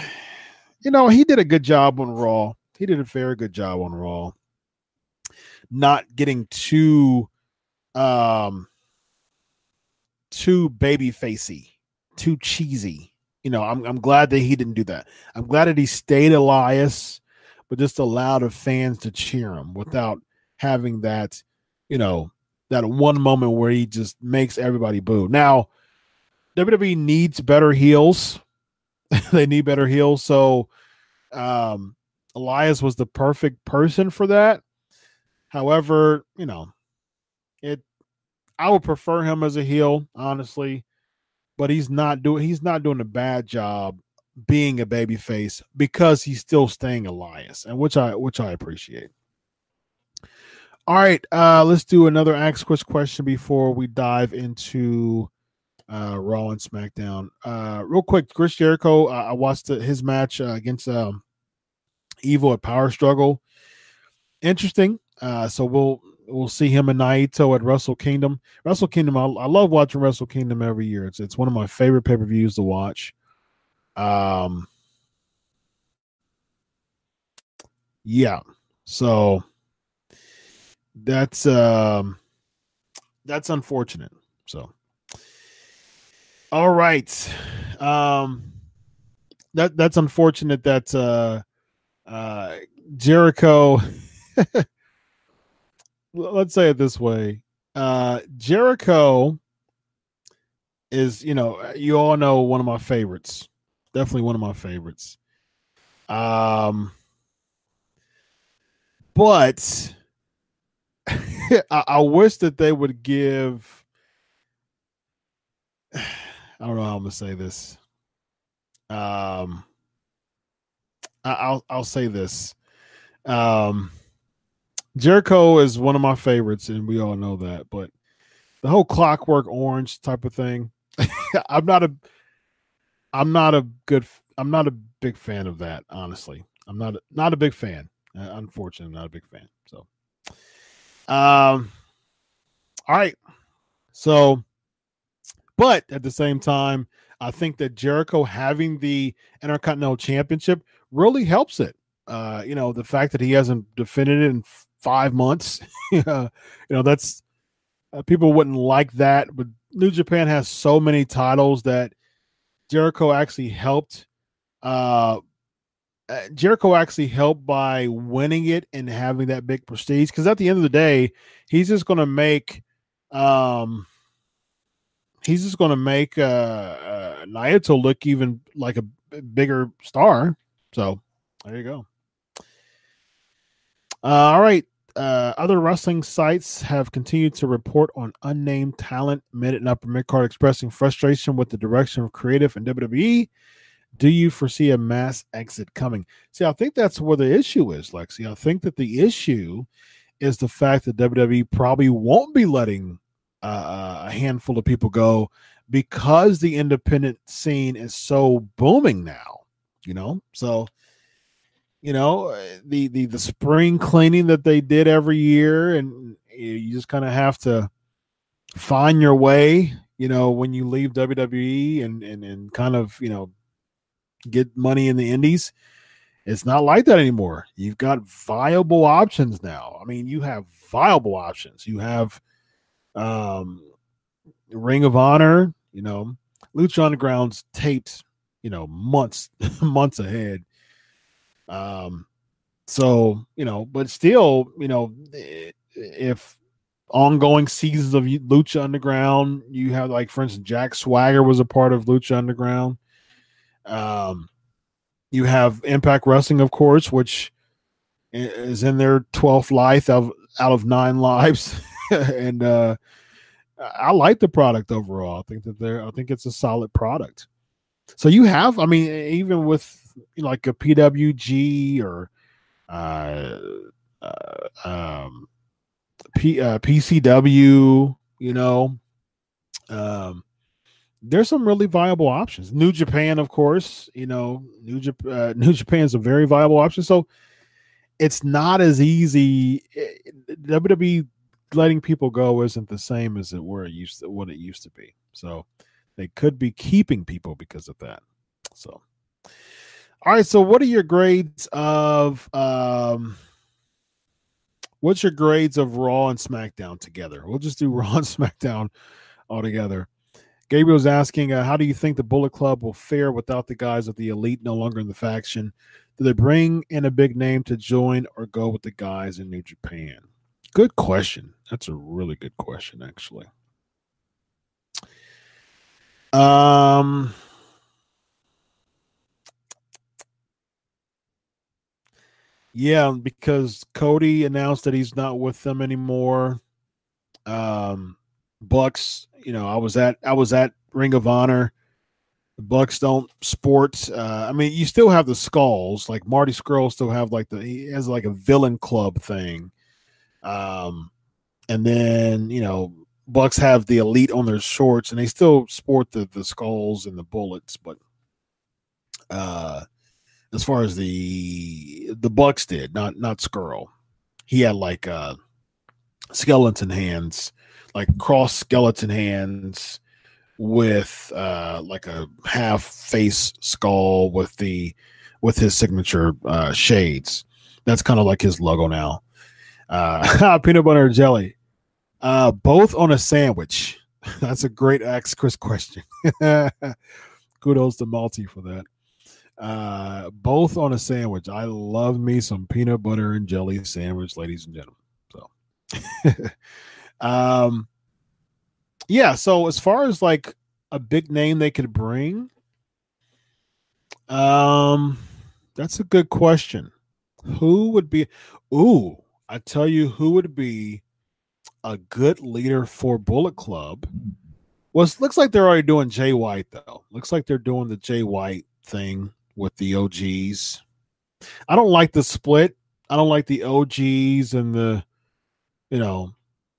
you know, he did a good job on Raw. He did a very good job on Raw. Not getting too, um, too baby facey, too cheesy. You know, I'm I'm glad that he didn't do that. I'm glad that he stayed Elias but just allowed the fans to cheer him without having that, you know, that one moment where he just makes everybody boo. Now, WWE needs better heels. they need better heels. So um Elias was the perfect person for that. However, you know, it I would prefer him as a heel, honestly, but he's not doing he's not doing a bad job being a baby face because he's still staying Elias, and which I which I appreciate. All right, uh, let's do another Ask Chris question before we dive into uh, Raw and SmackDown. Uh, real quick, Chris Jericho. Uh, I watched his match uh, against um, Evil at Power Struggle. Interesting. Uh, so we'll we'll see him and Naito at Wrestle Kingdom. Wrestle Kingdom. I, I love watching Wrestle Kingdom every year. It's it's one of my favorite pay per views to watch. Um. Yeah. So that's um that's unfortunate. So all right. Um that that's unfortunate that uh uh Jericho let's say it this way. Uh Jericho is, you know, you all know one of my favorites. Definitely one of my favorites. Um but I, I wish that they would give. I don't know how I'm gonna say this. Um, I, will I'll say this. Um, Jericho is one of my favorites, and we all know that. But the whole Clockwork Orange type of thing, I'm not a, I'm not a good, I'm not a big fan of that. Honestly, I'm not a, not a big fan. Uh, unfortunately, not a big fan. Um, all right. So, but at the same time, I think that Jericho having the Intercontinental Championship really helps it. Uh, you know, the fact that he hasn't defended it in five months, uh, you know, that's uh, people wouldn't like that. But New Japan has so many titles that Jericho actually helped uh, uh, Jericho actually helped by winning it and having that big prestige. Because at the end of the day, he's just going to make, um, he's just going to make uh, uh, Naito look even like a bigger star. So there you go. Uh, all right. Uh, other wrestling sites have continued to report on unnamed talent mid and upper mid card expressing frustration with the direction of creative and WWE do you foresee a mass exit coming? See, I think that's where the issue is, Lexi. I think that the issue is the fact that WWE probably won't be letting uh, a handful of people go because the independent scene is so booming now. You know, so you know the the the spring cleaning that they did every year, and you just kind of have to find your way. You know, when you leave WWE and and and kind of you know get money in the indies. It's not like that anymore. You've got viable options now. I mean, you have viable options. You have um Ring of Honor, you know, Lucha Underground's taped, you know, months months ahead. Um so, you know, but still, you know, if ongoing seasons of Lucha Underground, you have like for instance Jack Swagger was a part of Lucha Underground. Um, you have Impact Wrestling, of course, which is in their 12th life of, out of nine lives. and uh, I like the product overall. I think that they're, I think it's a solid product. So you have, I mean, even with like a PWG or uh, uh, um, P, uh, PCW, you know, um, there's some really viable options. New Japan, of course, you know, New Japan, uh, New Japan is a very viable option. So it's not as easy. Eh, WWE letting people go isn't the same as it were it used to, what it used to be. So they could be keeping people because of that. So, all right. So, what are your grades of? um What's your grades of Raw and SmackDown together? We'll just do Raw and SmackDown all together. Gabriel's asking, uh, how do you think the Bullet Club will fare without the guys of the elite no longer in the faction? Do they bring in a big name to join or go with the guys in New Japan? Good question. That's a really good question, actually. Um, Yeah, because Cody announced that he's not with them anymore. Um, Bucks, you know, I was at I was at Ring of Honor. The Bucks don't sport. Uh, I mean, you still have the skulls. Like Marty Scurll still have like the he has like a villain club thing. Um, and then you know Bucks have the elite on their shorts, and they still sport the the skulls and the bullets, but uh as far as the the Bucks did, not not Scurll. He had like uh skeleton hands, like cross skeleton hands with uh like a half face skull with the with his signature uh shades. That's kind of like his logo now. Uh peanut butter and jelly. Uh both on a sandwich. That's a great ask Chris question. Kudos to Malty for that uh, both on a sandwich. I love me some peanut butter and jelly sandwich, ladies and gentlemen. So, um, yeah. So as far as like a big name they could bring, um, that's a good question. Who would be? Ooh, I tell you, who would be a good leader for Bullet Club? Well, it looks like they're already doing Jay White though. Looks like they're doing the Jay White thing with the OGs. I don't like the split. I don't like the OGs and the, you know,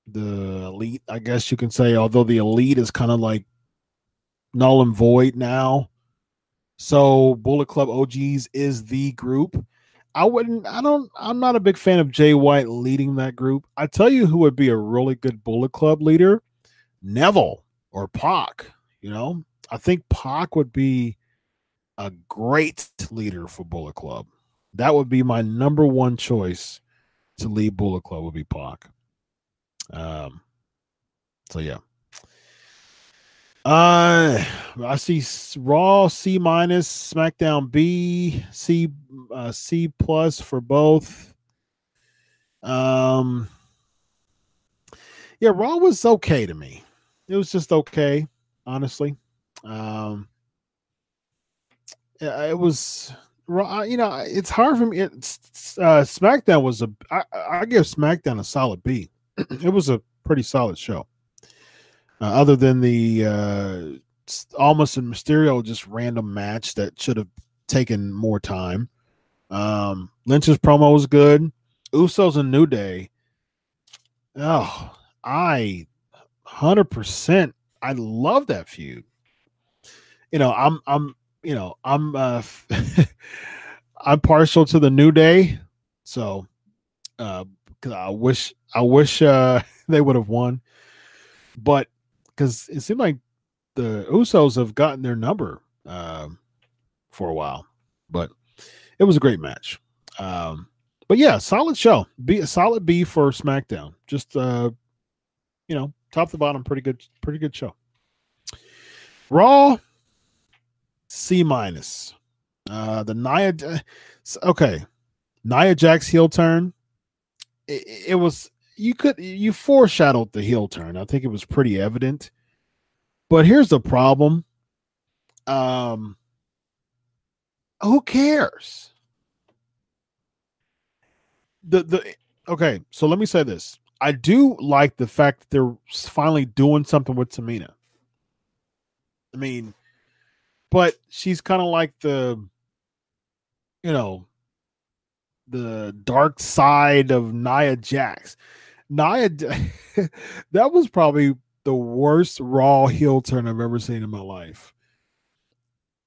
the elite, I guess you can say, although the elite is kind of like null and void now. So Bullet Club OGs is the group. I wouldn't, I don't, I'm not a big fan of Jay White leading that group. I tell you who would be a really good Bullet Club leader Neville or Pac. You know, I think Pac would be a great leader for Bullet Club. That would be my number one choice to lead Bullet Club would be Pac. Um, so yeah. Uh, I see Raw C minus, SmackDown B, C, uh, C plus for both. Um, yeah, Raw was okay to me. It was just okay, honestly. Um, it was you know it's hard for me it's uh smackdown was a I, I give smackdown a solid b it was a pretty solid show. Uh, other than the uh Almas a mysterio just random match that should have taken more time. Um lynch's promo was good. Usos and new day. Oh i 100% i love that feud. You know i'm i'm you know, I'm uh I'm partial to the New Day, so uh cause I wish I wish uh they would have won. But because it seemed like the Usos have gotten their number uh, for a while. But it was a great match. Um but yeah, solid show. Be a solid B for SmackDown. Just uh you know, top to bottom, pretty good, pretty good show. Raw, C minus. Uh, the Nia, okay, Nia Jax heel turn. It, it, was you could you foreshadowed the heel turn. I think it was pretty evident. But here's the problem. Um, who cares? The the okay. So let me say this. I do like the fact that they're finally doing something with Tamina. I mean, but she's kind of like the you know the dark side of Nia Jax. Nia that was probably the worst raw heel turn I've ever seen in my life.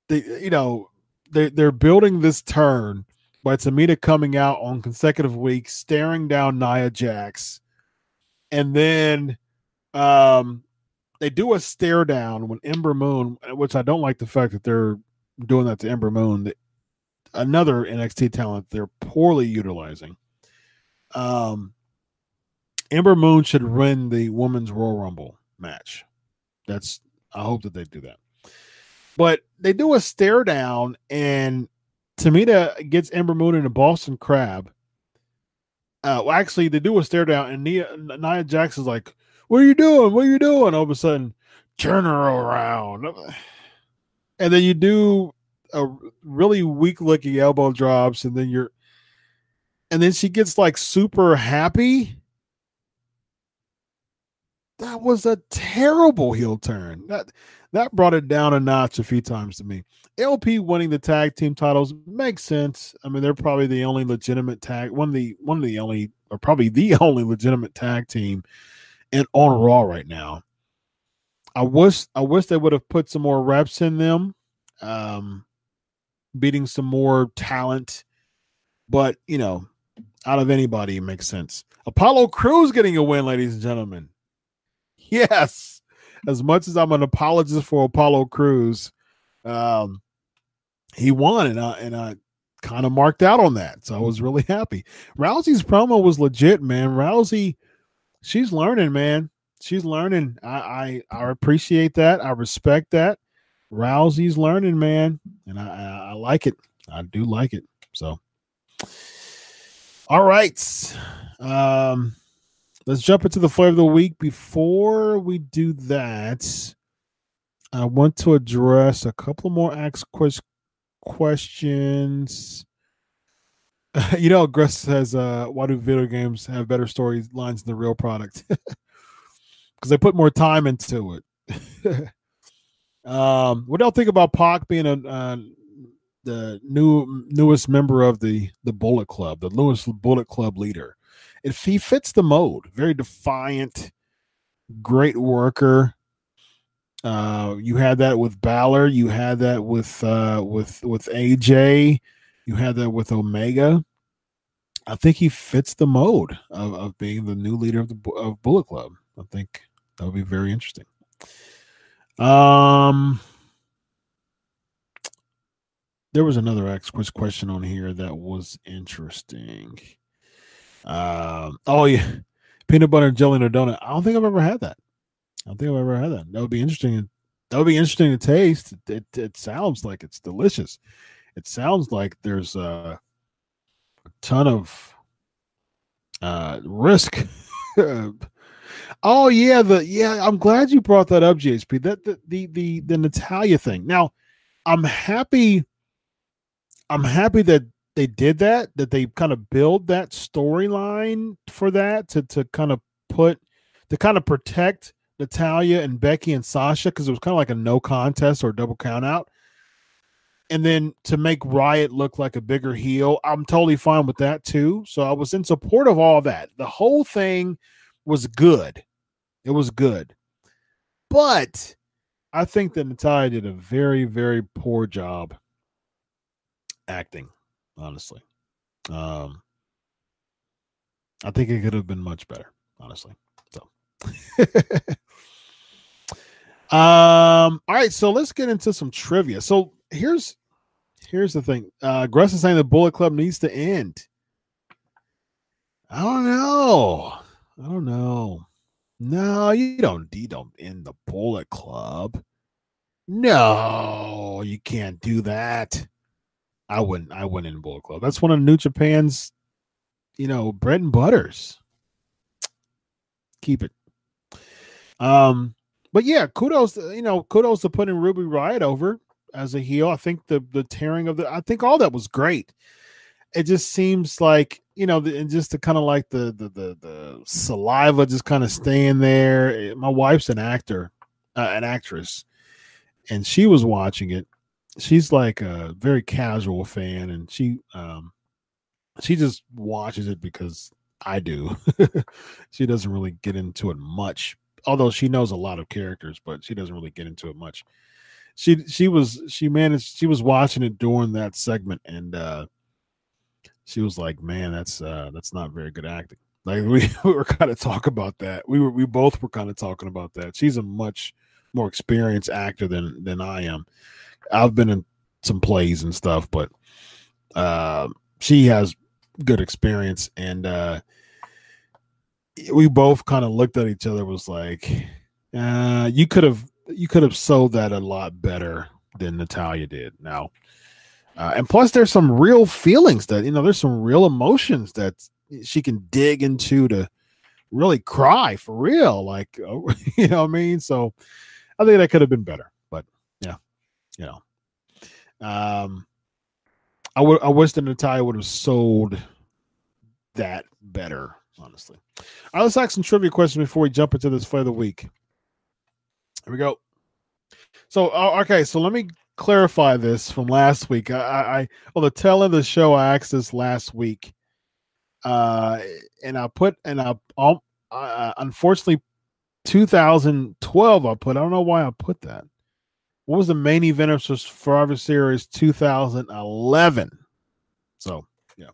They you know, they they're building this turn by Tamina coming out on consecutive weeks, staring down Nia Jax, and then um they do a stare down when Ember Moon, which I don't like the fact that they're doing that to Ember Moon. Another NXT talent they're poorly utilizing. Um, Ember Moon should win the Women's Royal Rumble match. That's I hope that they do that. But they do a stare down, and Tamina gets Ember Moon in a Boston Crab. Uh, well, actually, they do a stare down, and Nia, Nia Jax is like, what are you doing? What are you doing? All of a sudden, turn her around. And then you do a really weak looking elbow drops, and then you're and then she gets like super happy. That was a terrible heel turn. That that brought it down a notch a few times to me. AOP winning the tag team titles makes sense. I mean, they're probably the only legitimate tag one of the one of the only or probably the only legitimate tag team and on Raw right now. I wish I wish they would have put some more reps in them, um, beating some more talent. But you know, out of anybody, it makes sense. Apollo Crews getting a win, ladies and gentlemen. Yes, as much as I'm an apologist for Apollo Crews, um, he won, and I and I kind of marked out on that, so I was really happy. Rousey's promo was legit, man. Rousey, she's learning, man she's learning. I, I, I appreciate that. I respect that. Rousey's learning, man, and I, I, like it. I do like it. So, all right, um, let's jump into the flavor of the week. Before we do that, I want to address a couple more ask questions. you know, Gress says, uh, "Why do video games have better storylines than the real product?" because they put more time into it. um, what do y'all think about Pac being a the new newest member of the the Bullet Club, the Lewis Bullet Club leader? If he fits the mode, very defiant, great worker. Uh, you had that with Balor. You had that with uh, with with AJ. You had that with Omega. I think he fits the mode of, of being the new leader of the of Bullet Club. I think that would be very interesting. Um, there was another quiz question on here that was interesting. Um, oh yeah, peanut butter and jelly in a donut. I don't think I've ever had that. I don't think I've ever had that. That would be interesting. That would be interesting to taste. It it sounds like it's delicious. It sounds like there's a, a ton of uh, risk Oh yeah, the yeah. I'm glad you brought that up, JSP. That the the the, the Natalya thing. Now, I'm happy. I'm happy that they did that. That they kind of build that storyline for that to to kind of put to kind of protect Natalya and Becky and Sasha because it was kind of like a no contest or double count out. And then to make Riott look like a bigger heel, I'm totally fine with that too. So I was in support of all that. The whole thing was good. It was good. But I think that Natalya did a very, very poor job acting, honestly. Um, I think it could have been much better, honestly. So, um, all right, so let's get into some trivia. So here's here's the thing. Uh Gress is saying the Bullet Club needs to end. I don't know. I don't know. No, you don't. You don't end the Bullet Club. No, you can't do that. I wouldn't. I wouldn't in Bullet Club. That's one of New Japan's, you know, bread and butters. Keep it. Um, but yeah, kudos. You know, kudos to putting Ruby Riott over as a heel. I think the the tearing of the. I think all that was great. It just seems like you know, and just to kind of like the the the, the saliva just kind of staying there. Eh, my wife's an actor, uh, an actress, and she was watching it. She's like a very casual fan, and she um she just watches it because I do. she doesn't really get into it much, although she knows a lot of characters, but she doesn't really get into it much. She she was she managed she was watching it during that segment and uh she was like, "Man, that's uh that's not very good acting." Like we, we were kind of talking about that. We were we both were kind of talking about that. She's a much more experienced actor than than I am. I've been in some plays and stuff, but uh, she has good experience, and uh, we both kind of looked at each other. Was like, uh, you could have you could have sold that a lot better than Natalya did. Now, uh, and plus, there's some real feelings that you know. There's some real emotions that she can dig into to really cry for real. Like you know, what I mean. So I think that could have been better. But yeah, you know, um, I would. I wish that Natalya would have sold that better, honestly. All right, let's ask some trivia questions before we jump into this of the week. Here we go. So, uh, okay, so let me clarify this from last week. I, I on the tail end of the show, I asked this last week, uh, and I put and I um, uh, unfortunately 2012 I put. I don't know why I put that. What was the main event of Survivor Series 2011? So yeah.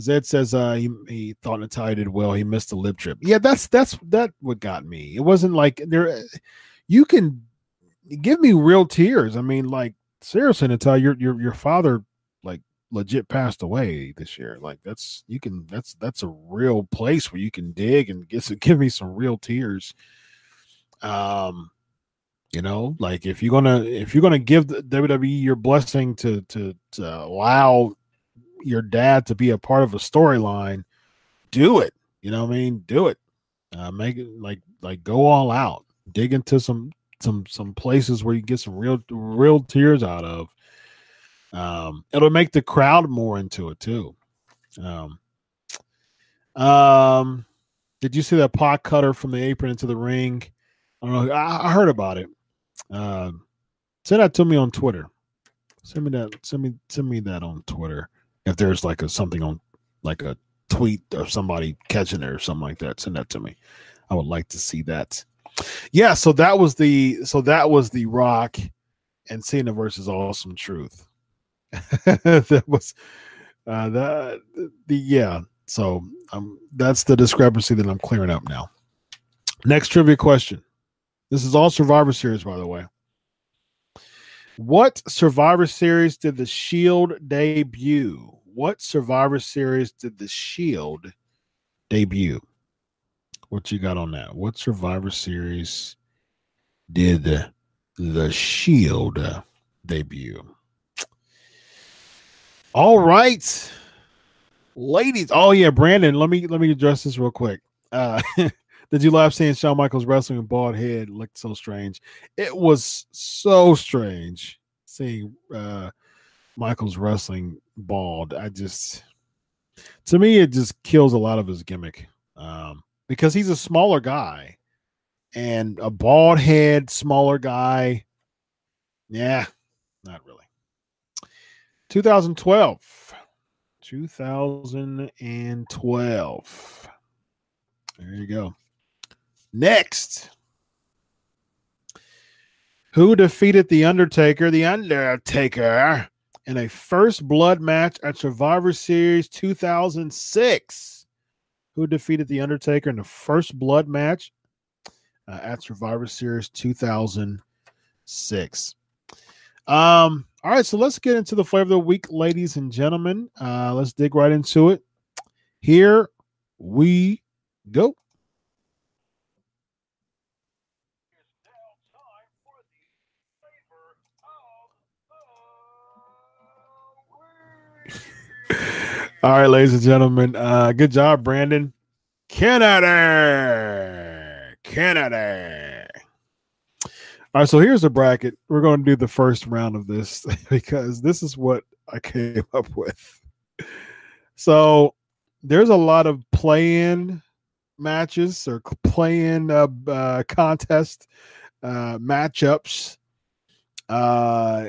Zed says uh he, he thought Natalya did well. He missed the lip trip. Yeah, that's that's that what got me. It wasn't like there you can give me real tears. I mean, like seriously, Natalya, your your your father like legit passed away this year. Like that's you can that's that's a real place where you can dig and get give me some real tears. Um you know, like if you're gonna if you're gonna give the WWE your blessing to to to allow your dad to be a part of a storyline, do it. You know what I mean? Do it. Uh, make it like like go all out. Dig into some some some places where you get some real real tears out of. Um, it'll make the crowd more into it too. Um, um, did you see that pot cutter from the apron into the ring? I don't know. I, I heard about it. Um, send that to me on Twitter. Send me that. Send me send me that on Twitter. If there's like a something on like a tweet or somebody catching it or something like that, send that to me. I would like to see that. Yeah, so that was the so that was the Rock and Cena versus Awesome Truth. that was uh that the yeah. So um that's the discrepancy that I'm clearing up now. Next trivia question. This is all Survivor Series, by the way. What Survivor Series did the Shield debut? What Survivor Series did the Shield debut? What you got on that? What Survivor Series did the, Shield debut? All right, ladies. Oh yeah, Brandon. Let me let me address this real quick. Uh, did you laugh seeing Shawn Michaels wrestling bald head? Looked so strange. It was so strange seeing uh, Michaels wrestling bald. I just, to me, it just kills a lot of his gimmick um, because he's a smaller guy and a bald head, smaller guy. Yeah, not really. 2012. 2012. There you go. Next. Who defeated The Undertaker? The Undertaker in a first blood match at Survivor Series 2006. Who defeated The Undertaker in the first blood match uh, at Survivor Series 2006? Um, all right, so let's get into the flavor of the week, ladies and gentlemen. Uh, let's dig right into it. Here we go. All right, ladies and gentlemen. Uh, good job, Brandon. Canada. Canada. All right, so here's the bracket. We're going to do the first round of this because this is what I came up with. So there's a lot of play-in matches or play-in uh, uh, contest uh, matchups. Uh,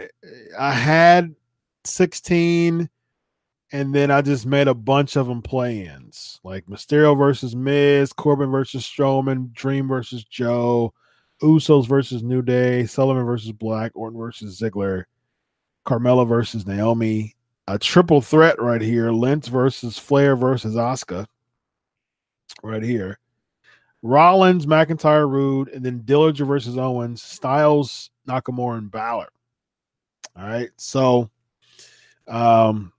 I had 16 and then I just made a bunch of them play-ins, like Mysterio versus Miz, Corbin versus Strowman, Dream versus Joe, Usos versus New Day, Sullivan versus Black, Orton versus Ziggler, Carmella versus Naomi, a triple threat right here, Lynch versus Flair versus Asuka, right here, Rollins, McIntyre, Roode, and then Dillinger versus Owens, Styles, Nakamura, and Balor. All right, so um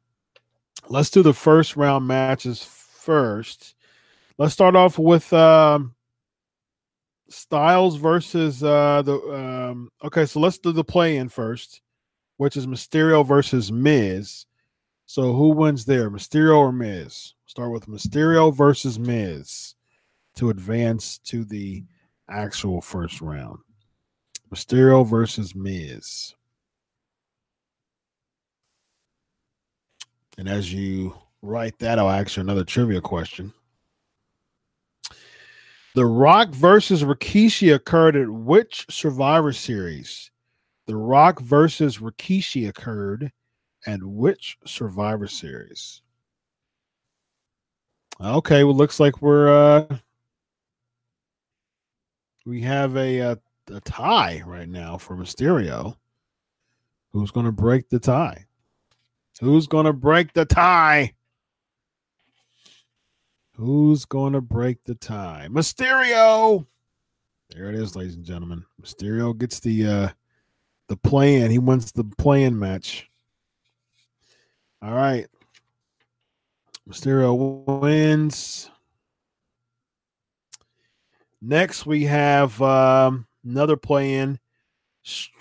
let's do the first round matches first. Let's start off with um, Styles versus uh, the. Um, okay, so let's do the play in first, which is Mysterio versus Miz. So who wins there, Mysterio or Miz? Start with Mysterio versus Miz to advance to the actual first round. Mysterio versus Miz. And as you write that, I'll ask you another trivia question. The Rock versus Rikishi occurred at which Survivor Series? The Rock versus Rikishi occurred at which Survivor Series? Okay, well, looks like we're uh we have a a, a tie right now for Mysterio. Who's going to break the tie? Who's going to break the tie? Who's going to break the tie? Mysterio. There it is, ladies and gentlemen. Mysterio gets the uh the play-in. He wins the play-in match. All right. Mysterio wins. Next, we have um, another play-in.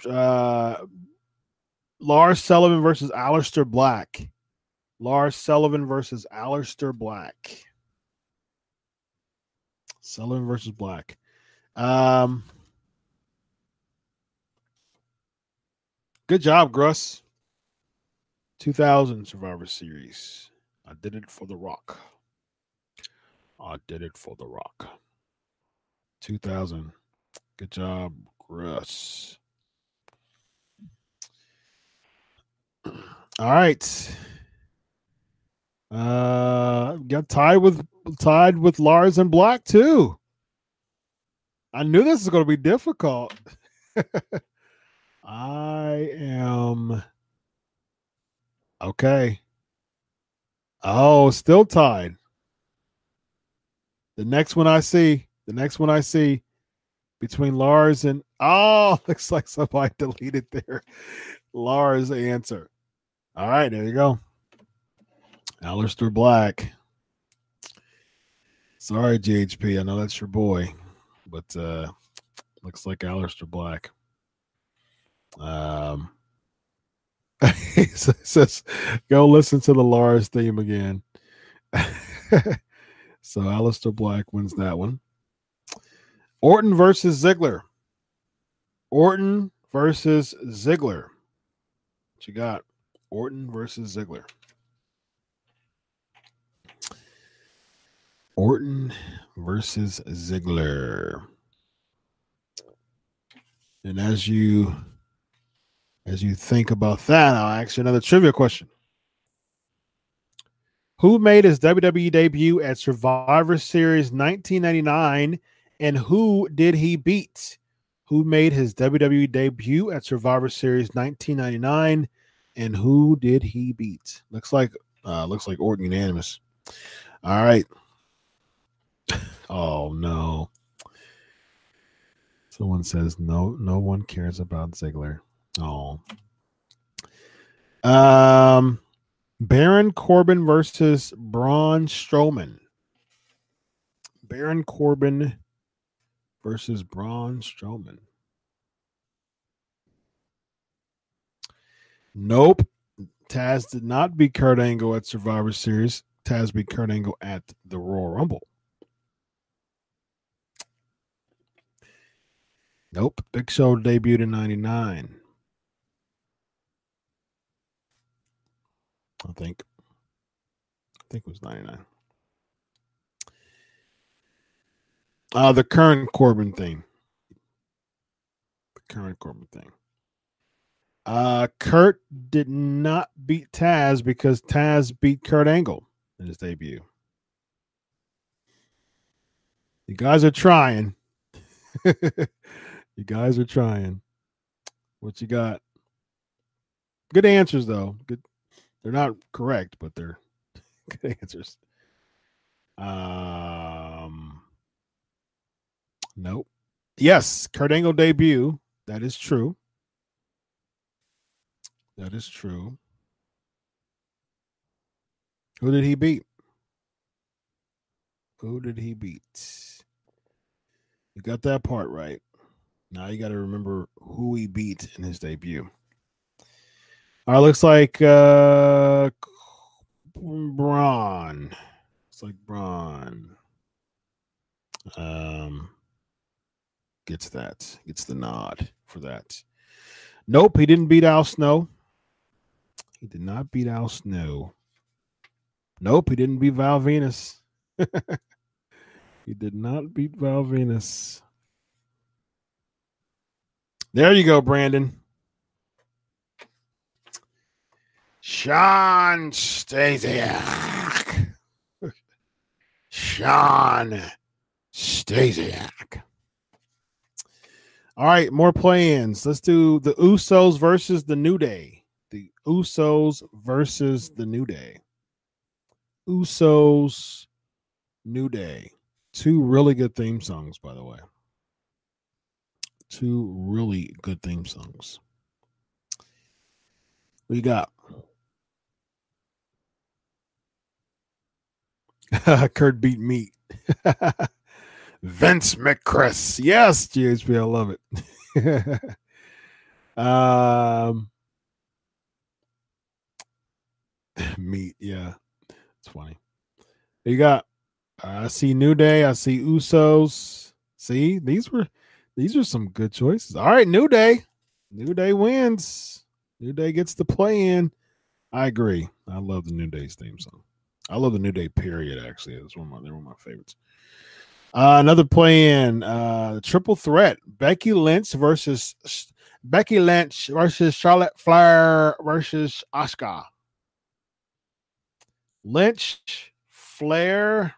Uh, Lars Sullivan versus Aleister Black. Lars Sullivan versus Aleister Black. Sullivan versus Black. Um, good job, Gruss. 2000 Survivor Series. I did it for The Rock. I did it for The Rock. 2000. Good job, Gruss. All right. Uh got tied with tied with Lars and Black too. I knew this was going to be difficult. I am okay. Oh, still tied. The next one I see, the next one I see between Lars and oh, looks like somebody deleted their Lars answer. All right, there you go. Aleister Black. Sorry, GHP. I know that's your boy, but uh looks like Aleister Black. Um he says, go listen to the Lars theme again. so Aleister Black wins that one. Orton versus Ziggler. Orton versus Ziggler. What you got? Orton versus Ziggler. Orton versus Ziggler. And as you as you think about that, I'll ask you another trivia question. Who made his WWE debut at Survivor Series 1999 and who did he beat? Who made his WWE debut at Survivor Series 1999 and who did he beat? Looks like uh looks like Orton unanimous. All right. Oh no. Someone says no no one cares about Ziggler. Oh. Um Baron Corbin versus Braun Strowman. Baron Corbin versus Braun Strowman. Nope. Taz did not beat Kurt Angle at Survivor Series. Taz beat Kurt Angle at the Royal Rumble. Nope. Big Show debuted in 99. I think. I think it was 99. Uh, the current Corbin thing. The current Corbin thing. Uh, Kurt did not beat Taz because Taz beat Kurt Angle in his debut. You guys are trying. you guys are trying. What you got? Good answers though. Good. They're not correct, but they're good answers. Um. Nope. Yes, Kurt Angle debut. That is true. That is true. Who did he beat? Who did he beat? You got that part right. Now you got to remember who he beat in his debut. All right, looks like uh Braun. It's like Braun. Um gets that. Gets the nod for that. Nope, he didn't beat Al Snow. He did not beat Al Snow. Nope, he didn't beat Val Venis. he did not beat Val Venis. There you go, Brandon. Shawn Stasiak. Shawn Stasiak. All right, more plans. Let's do the Usos versus the New Day. Usos versus the New Day. Usos, New Day. Two really good theme songs, by the way. Two really good theme songs. We got? Kurt beat meat. Vince McChris. Yes, GHP, I love it. um meat, yeah. It's funny. You got I see New Day, I see Usos. See, these were these are some good choices. All right, New Day. New Day wins. New Day gets the play in. I agree. I love the New Day's theme song. I love the New Day period, actually. It's one of my they're one of my favorites. Uh, another play in uh triple threat. Becky Lynch versus Becky Lynch versus Charlotte Flair versus Asuka. Lynch, Flair,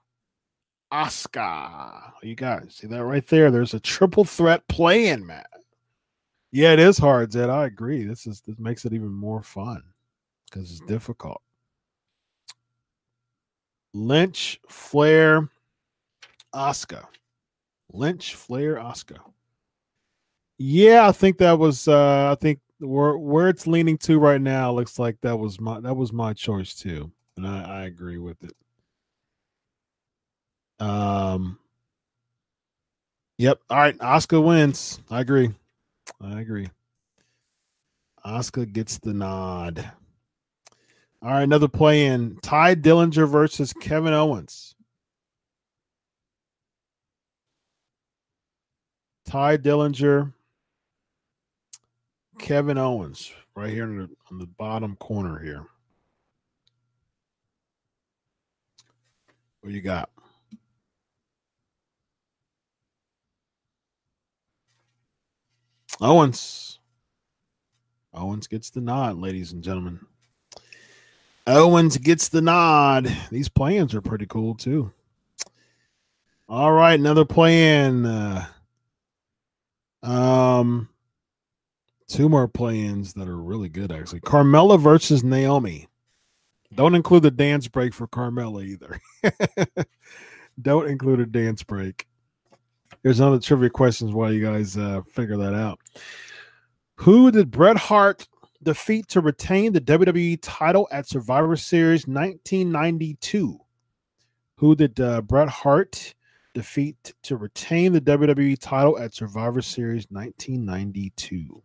Asuka. You guys see that right there? There's a triple threat playing, Matt. Yeah, it is hard, Zed. I agree. This is this makes it even more fun because it's difficult. Lynch, Flair, Asuka. Lynch, Flair, Asuka. Yeah, I think that was uh I think where where it's leaning to right now looks like that was my that was my choice too and I, I agree with it. Um. Yep. All right. Asuka wins. I agree. I agree. Asuka gets the nod. All right, another play in Tye Dillinger versus Kevin Owens. Tye Dillinger, Kevin Owens, right here on the, on the bottom corner here. What you got? Owens. Owens gets the nod, ladies and gentlemen. Owens gets the nod. These plans are pretty cool too. All right, another plan. Uh, um, two more plans that are really good actually. Carmella versus Naomi. Don't include the dance break for Carmella either. Don't include a dance break. Here's another trivia questions while you guys uh, figure that out. Who did Bret Hart defeat to retain the WWE title at Survivor Series 1992? Who did uh, Bret Hart defeat to retain the WWE title at Survivor Series 1992?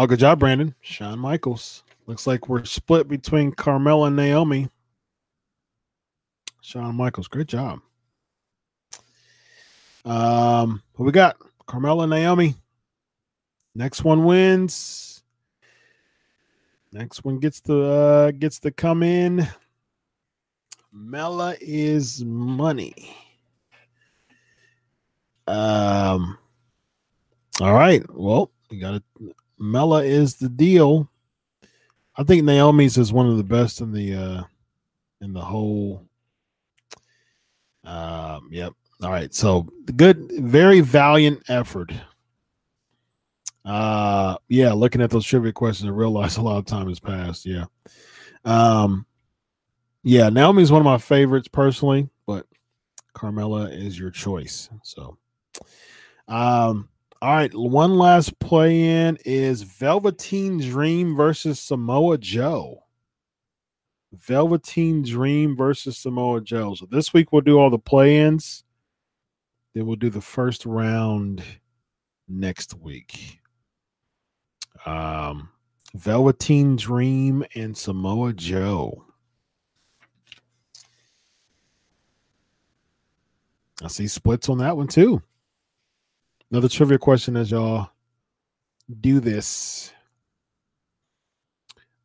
Oh, good job, Brandon. Shawn Michaels. Looks like we're split between Carmella and Naomi. Shawn Michaels, great job. Um, what we got? Carmella and Naomi. Next one wins. Next one gets the uh, gets to come in. Mella is money. Um. All right. Well, you got to Mella is the deal. I think Naomi's is one of the best in the uh in the whole um yep. All right. So good very valiant effort. Uh yeah, looking at those trivia questions, I realize a lot of time has passed. Yeah. Um yeah, Naomi's one of my favorites personally, but Carmella is your choice. So um all right, one last play in is Velveteen Dream versus Samoa Joe. Velveteen Dream versus Samoa Joe. So this week we'll do all the play ins. Then we'll do the first round next week. Um, Velveteen Dream and Samoa Joe. I see splits on that one too. Another trivia question as y'all do this.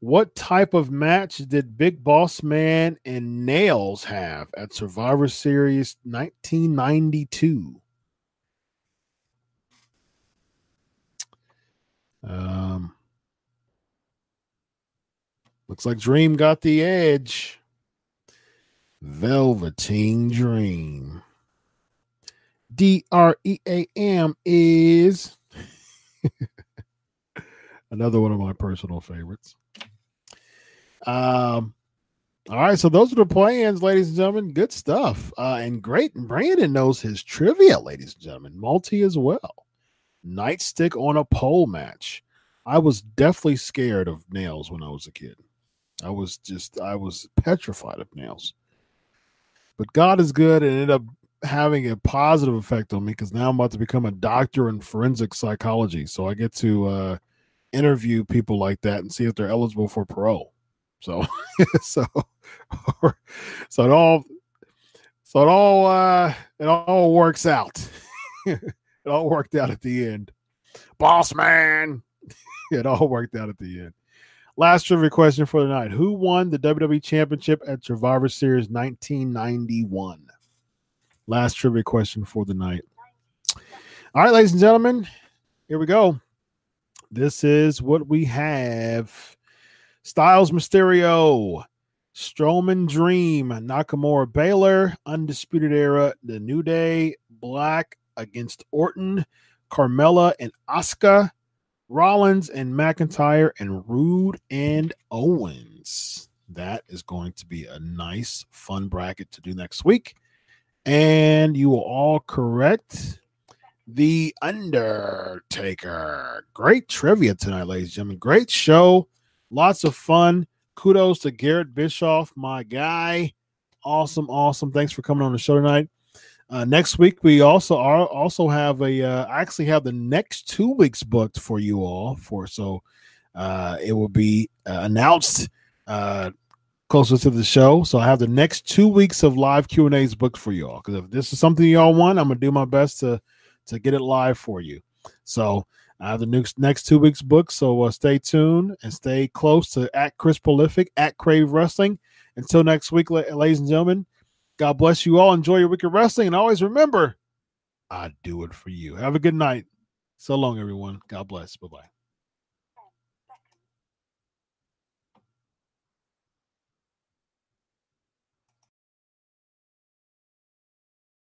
What type of match did Big Boss Man and Nailz have at Survivor Series 1992? Um, looks like Dream got the edge. Velveteen Dream. D R E A M is another one of my personal favorites. Um, all right, so those are the plans, ladies and gentlemen. Good stuff. Uh, and great. Brandon knows his trivia, ladies and gentlemen. Multi as well. Nightstick on a pole match. I was definitely scared of Nailz when I was a kid. I was just, I was petrified of Nailz. But God is good and ended up having a positive effect on me because now I'm about to become a doctor in forensic psychology. So I get to uh, interview people like that and see if they're eligible for parole. So, so, so it all, so it all, uh, it all works out. it all worked out at the end. Boss man. it all worked out at the end. Last trivia question for the night. Who won the WWE Championship at Survivor Series 1991? Last trivia question for the night. All right, ladies and gentlemen, here we go. This is what we have Styles Mysterio, Strowman Dream, Nakamura Balor, Undisputed Era, The New Day, Black against Orton, Carmella and Asuka, Rollins and McIntyre, and Roode and Owens. That is going to be a nice, fun bracket to do next week. And you will all correct the Undertaker. Great trivia tonight, ladies and gentlemen. Great show. Lots of fun. Kudos to Garrett Bischoff, my guy. Awesome, awesome. Thanks for coming on the show tonight. Uh, next week we also are also have a uh, I actually have the next two weeks booked for you all for so uh, it will be uh, announced uh, closer to the show. So I have the next two weeks of live Q and A's booked for you all. Because if this is something y'all want, I'm gonna do my best to to get it live for you. So I have the next next two weeks booked. So uh, stay tuned and stay close to at Chris Prolific at Crave Wrestling. Until next week, ladies and gentlemen. God bless you all. Enjoy your week of wrestling. And always remember, I do it for you. Have a good night. So long, everyone. God bless. Bye bye.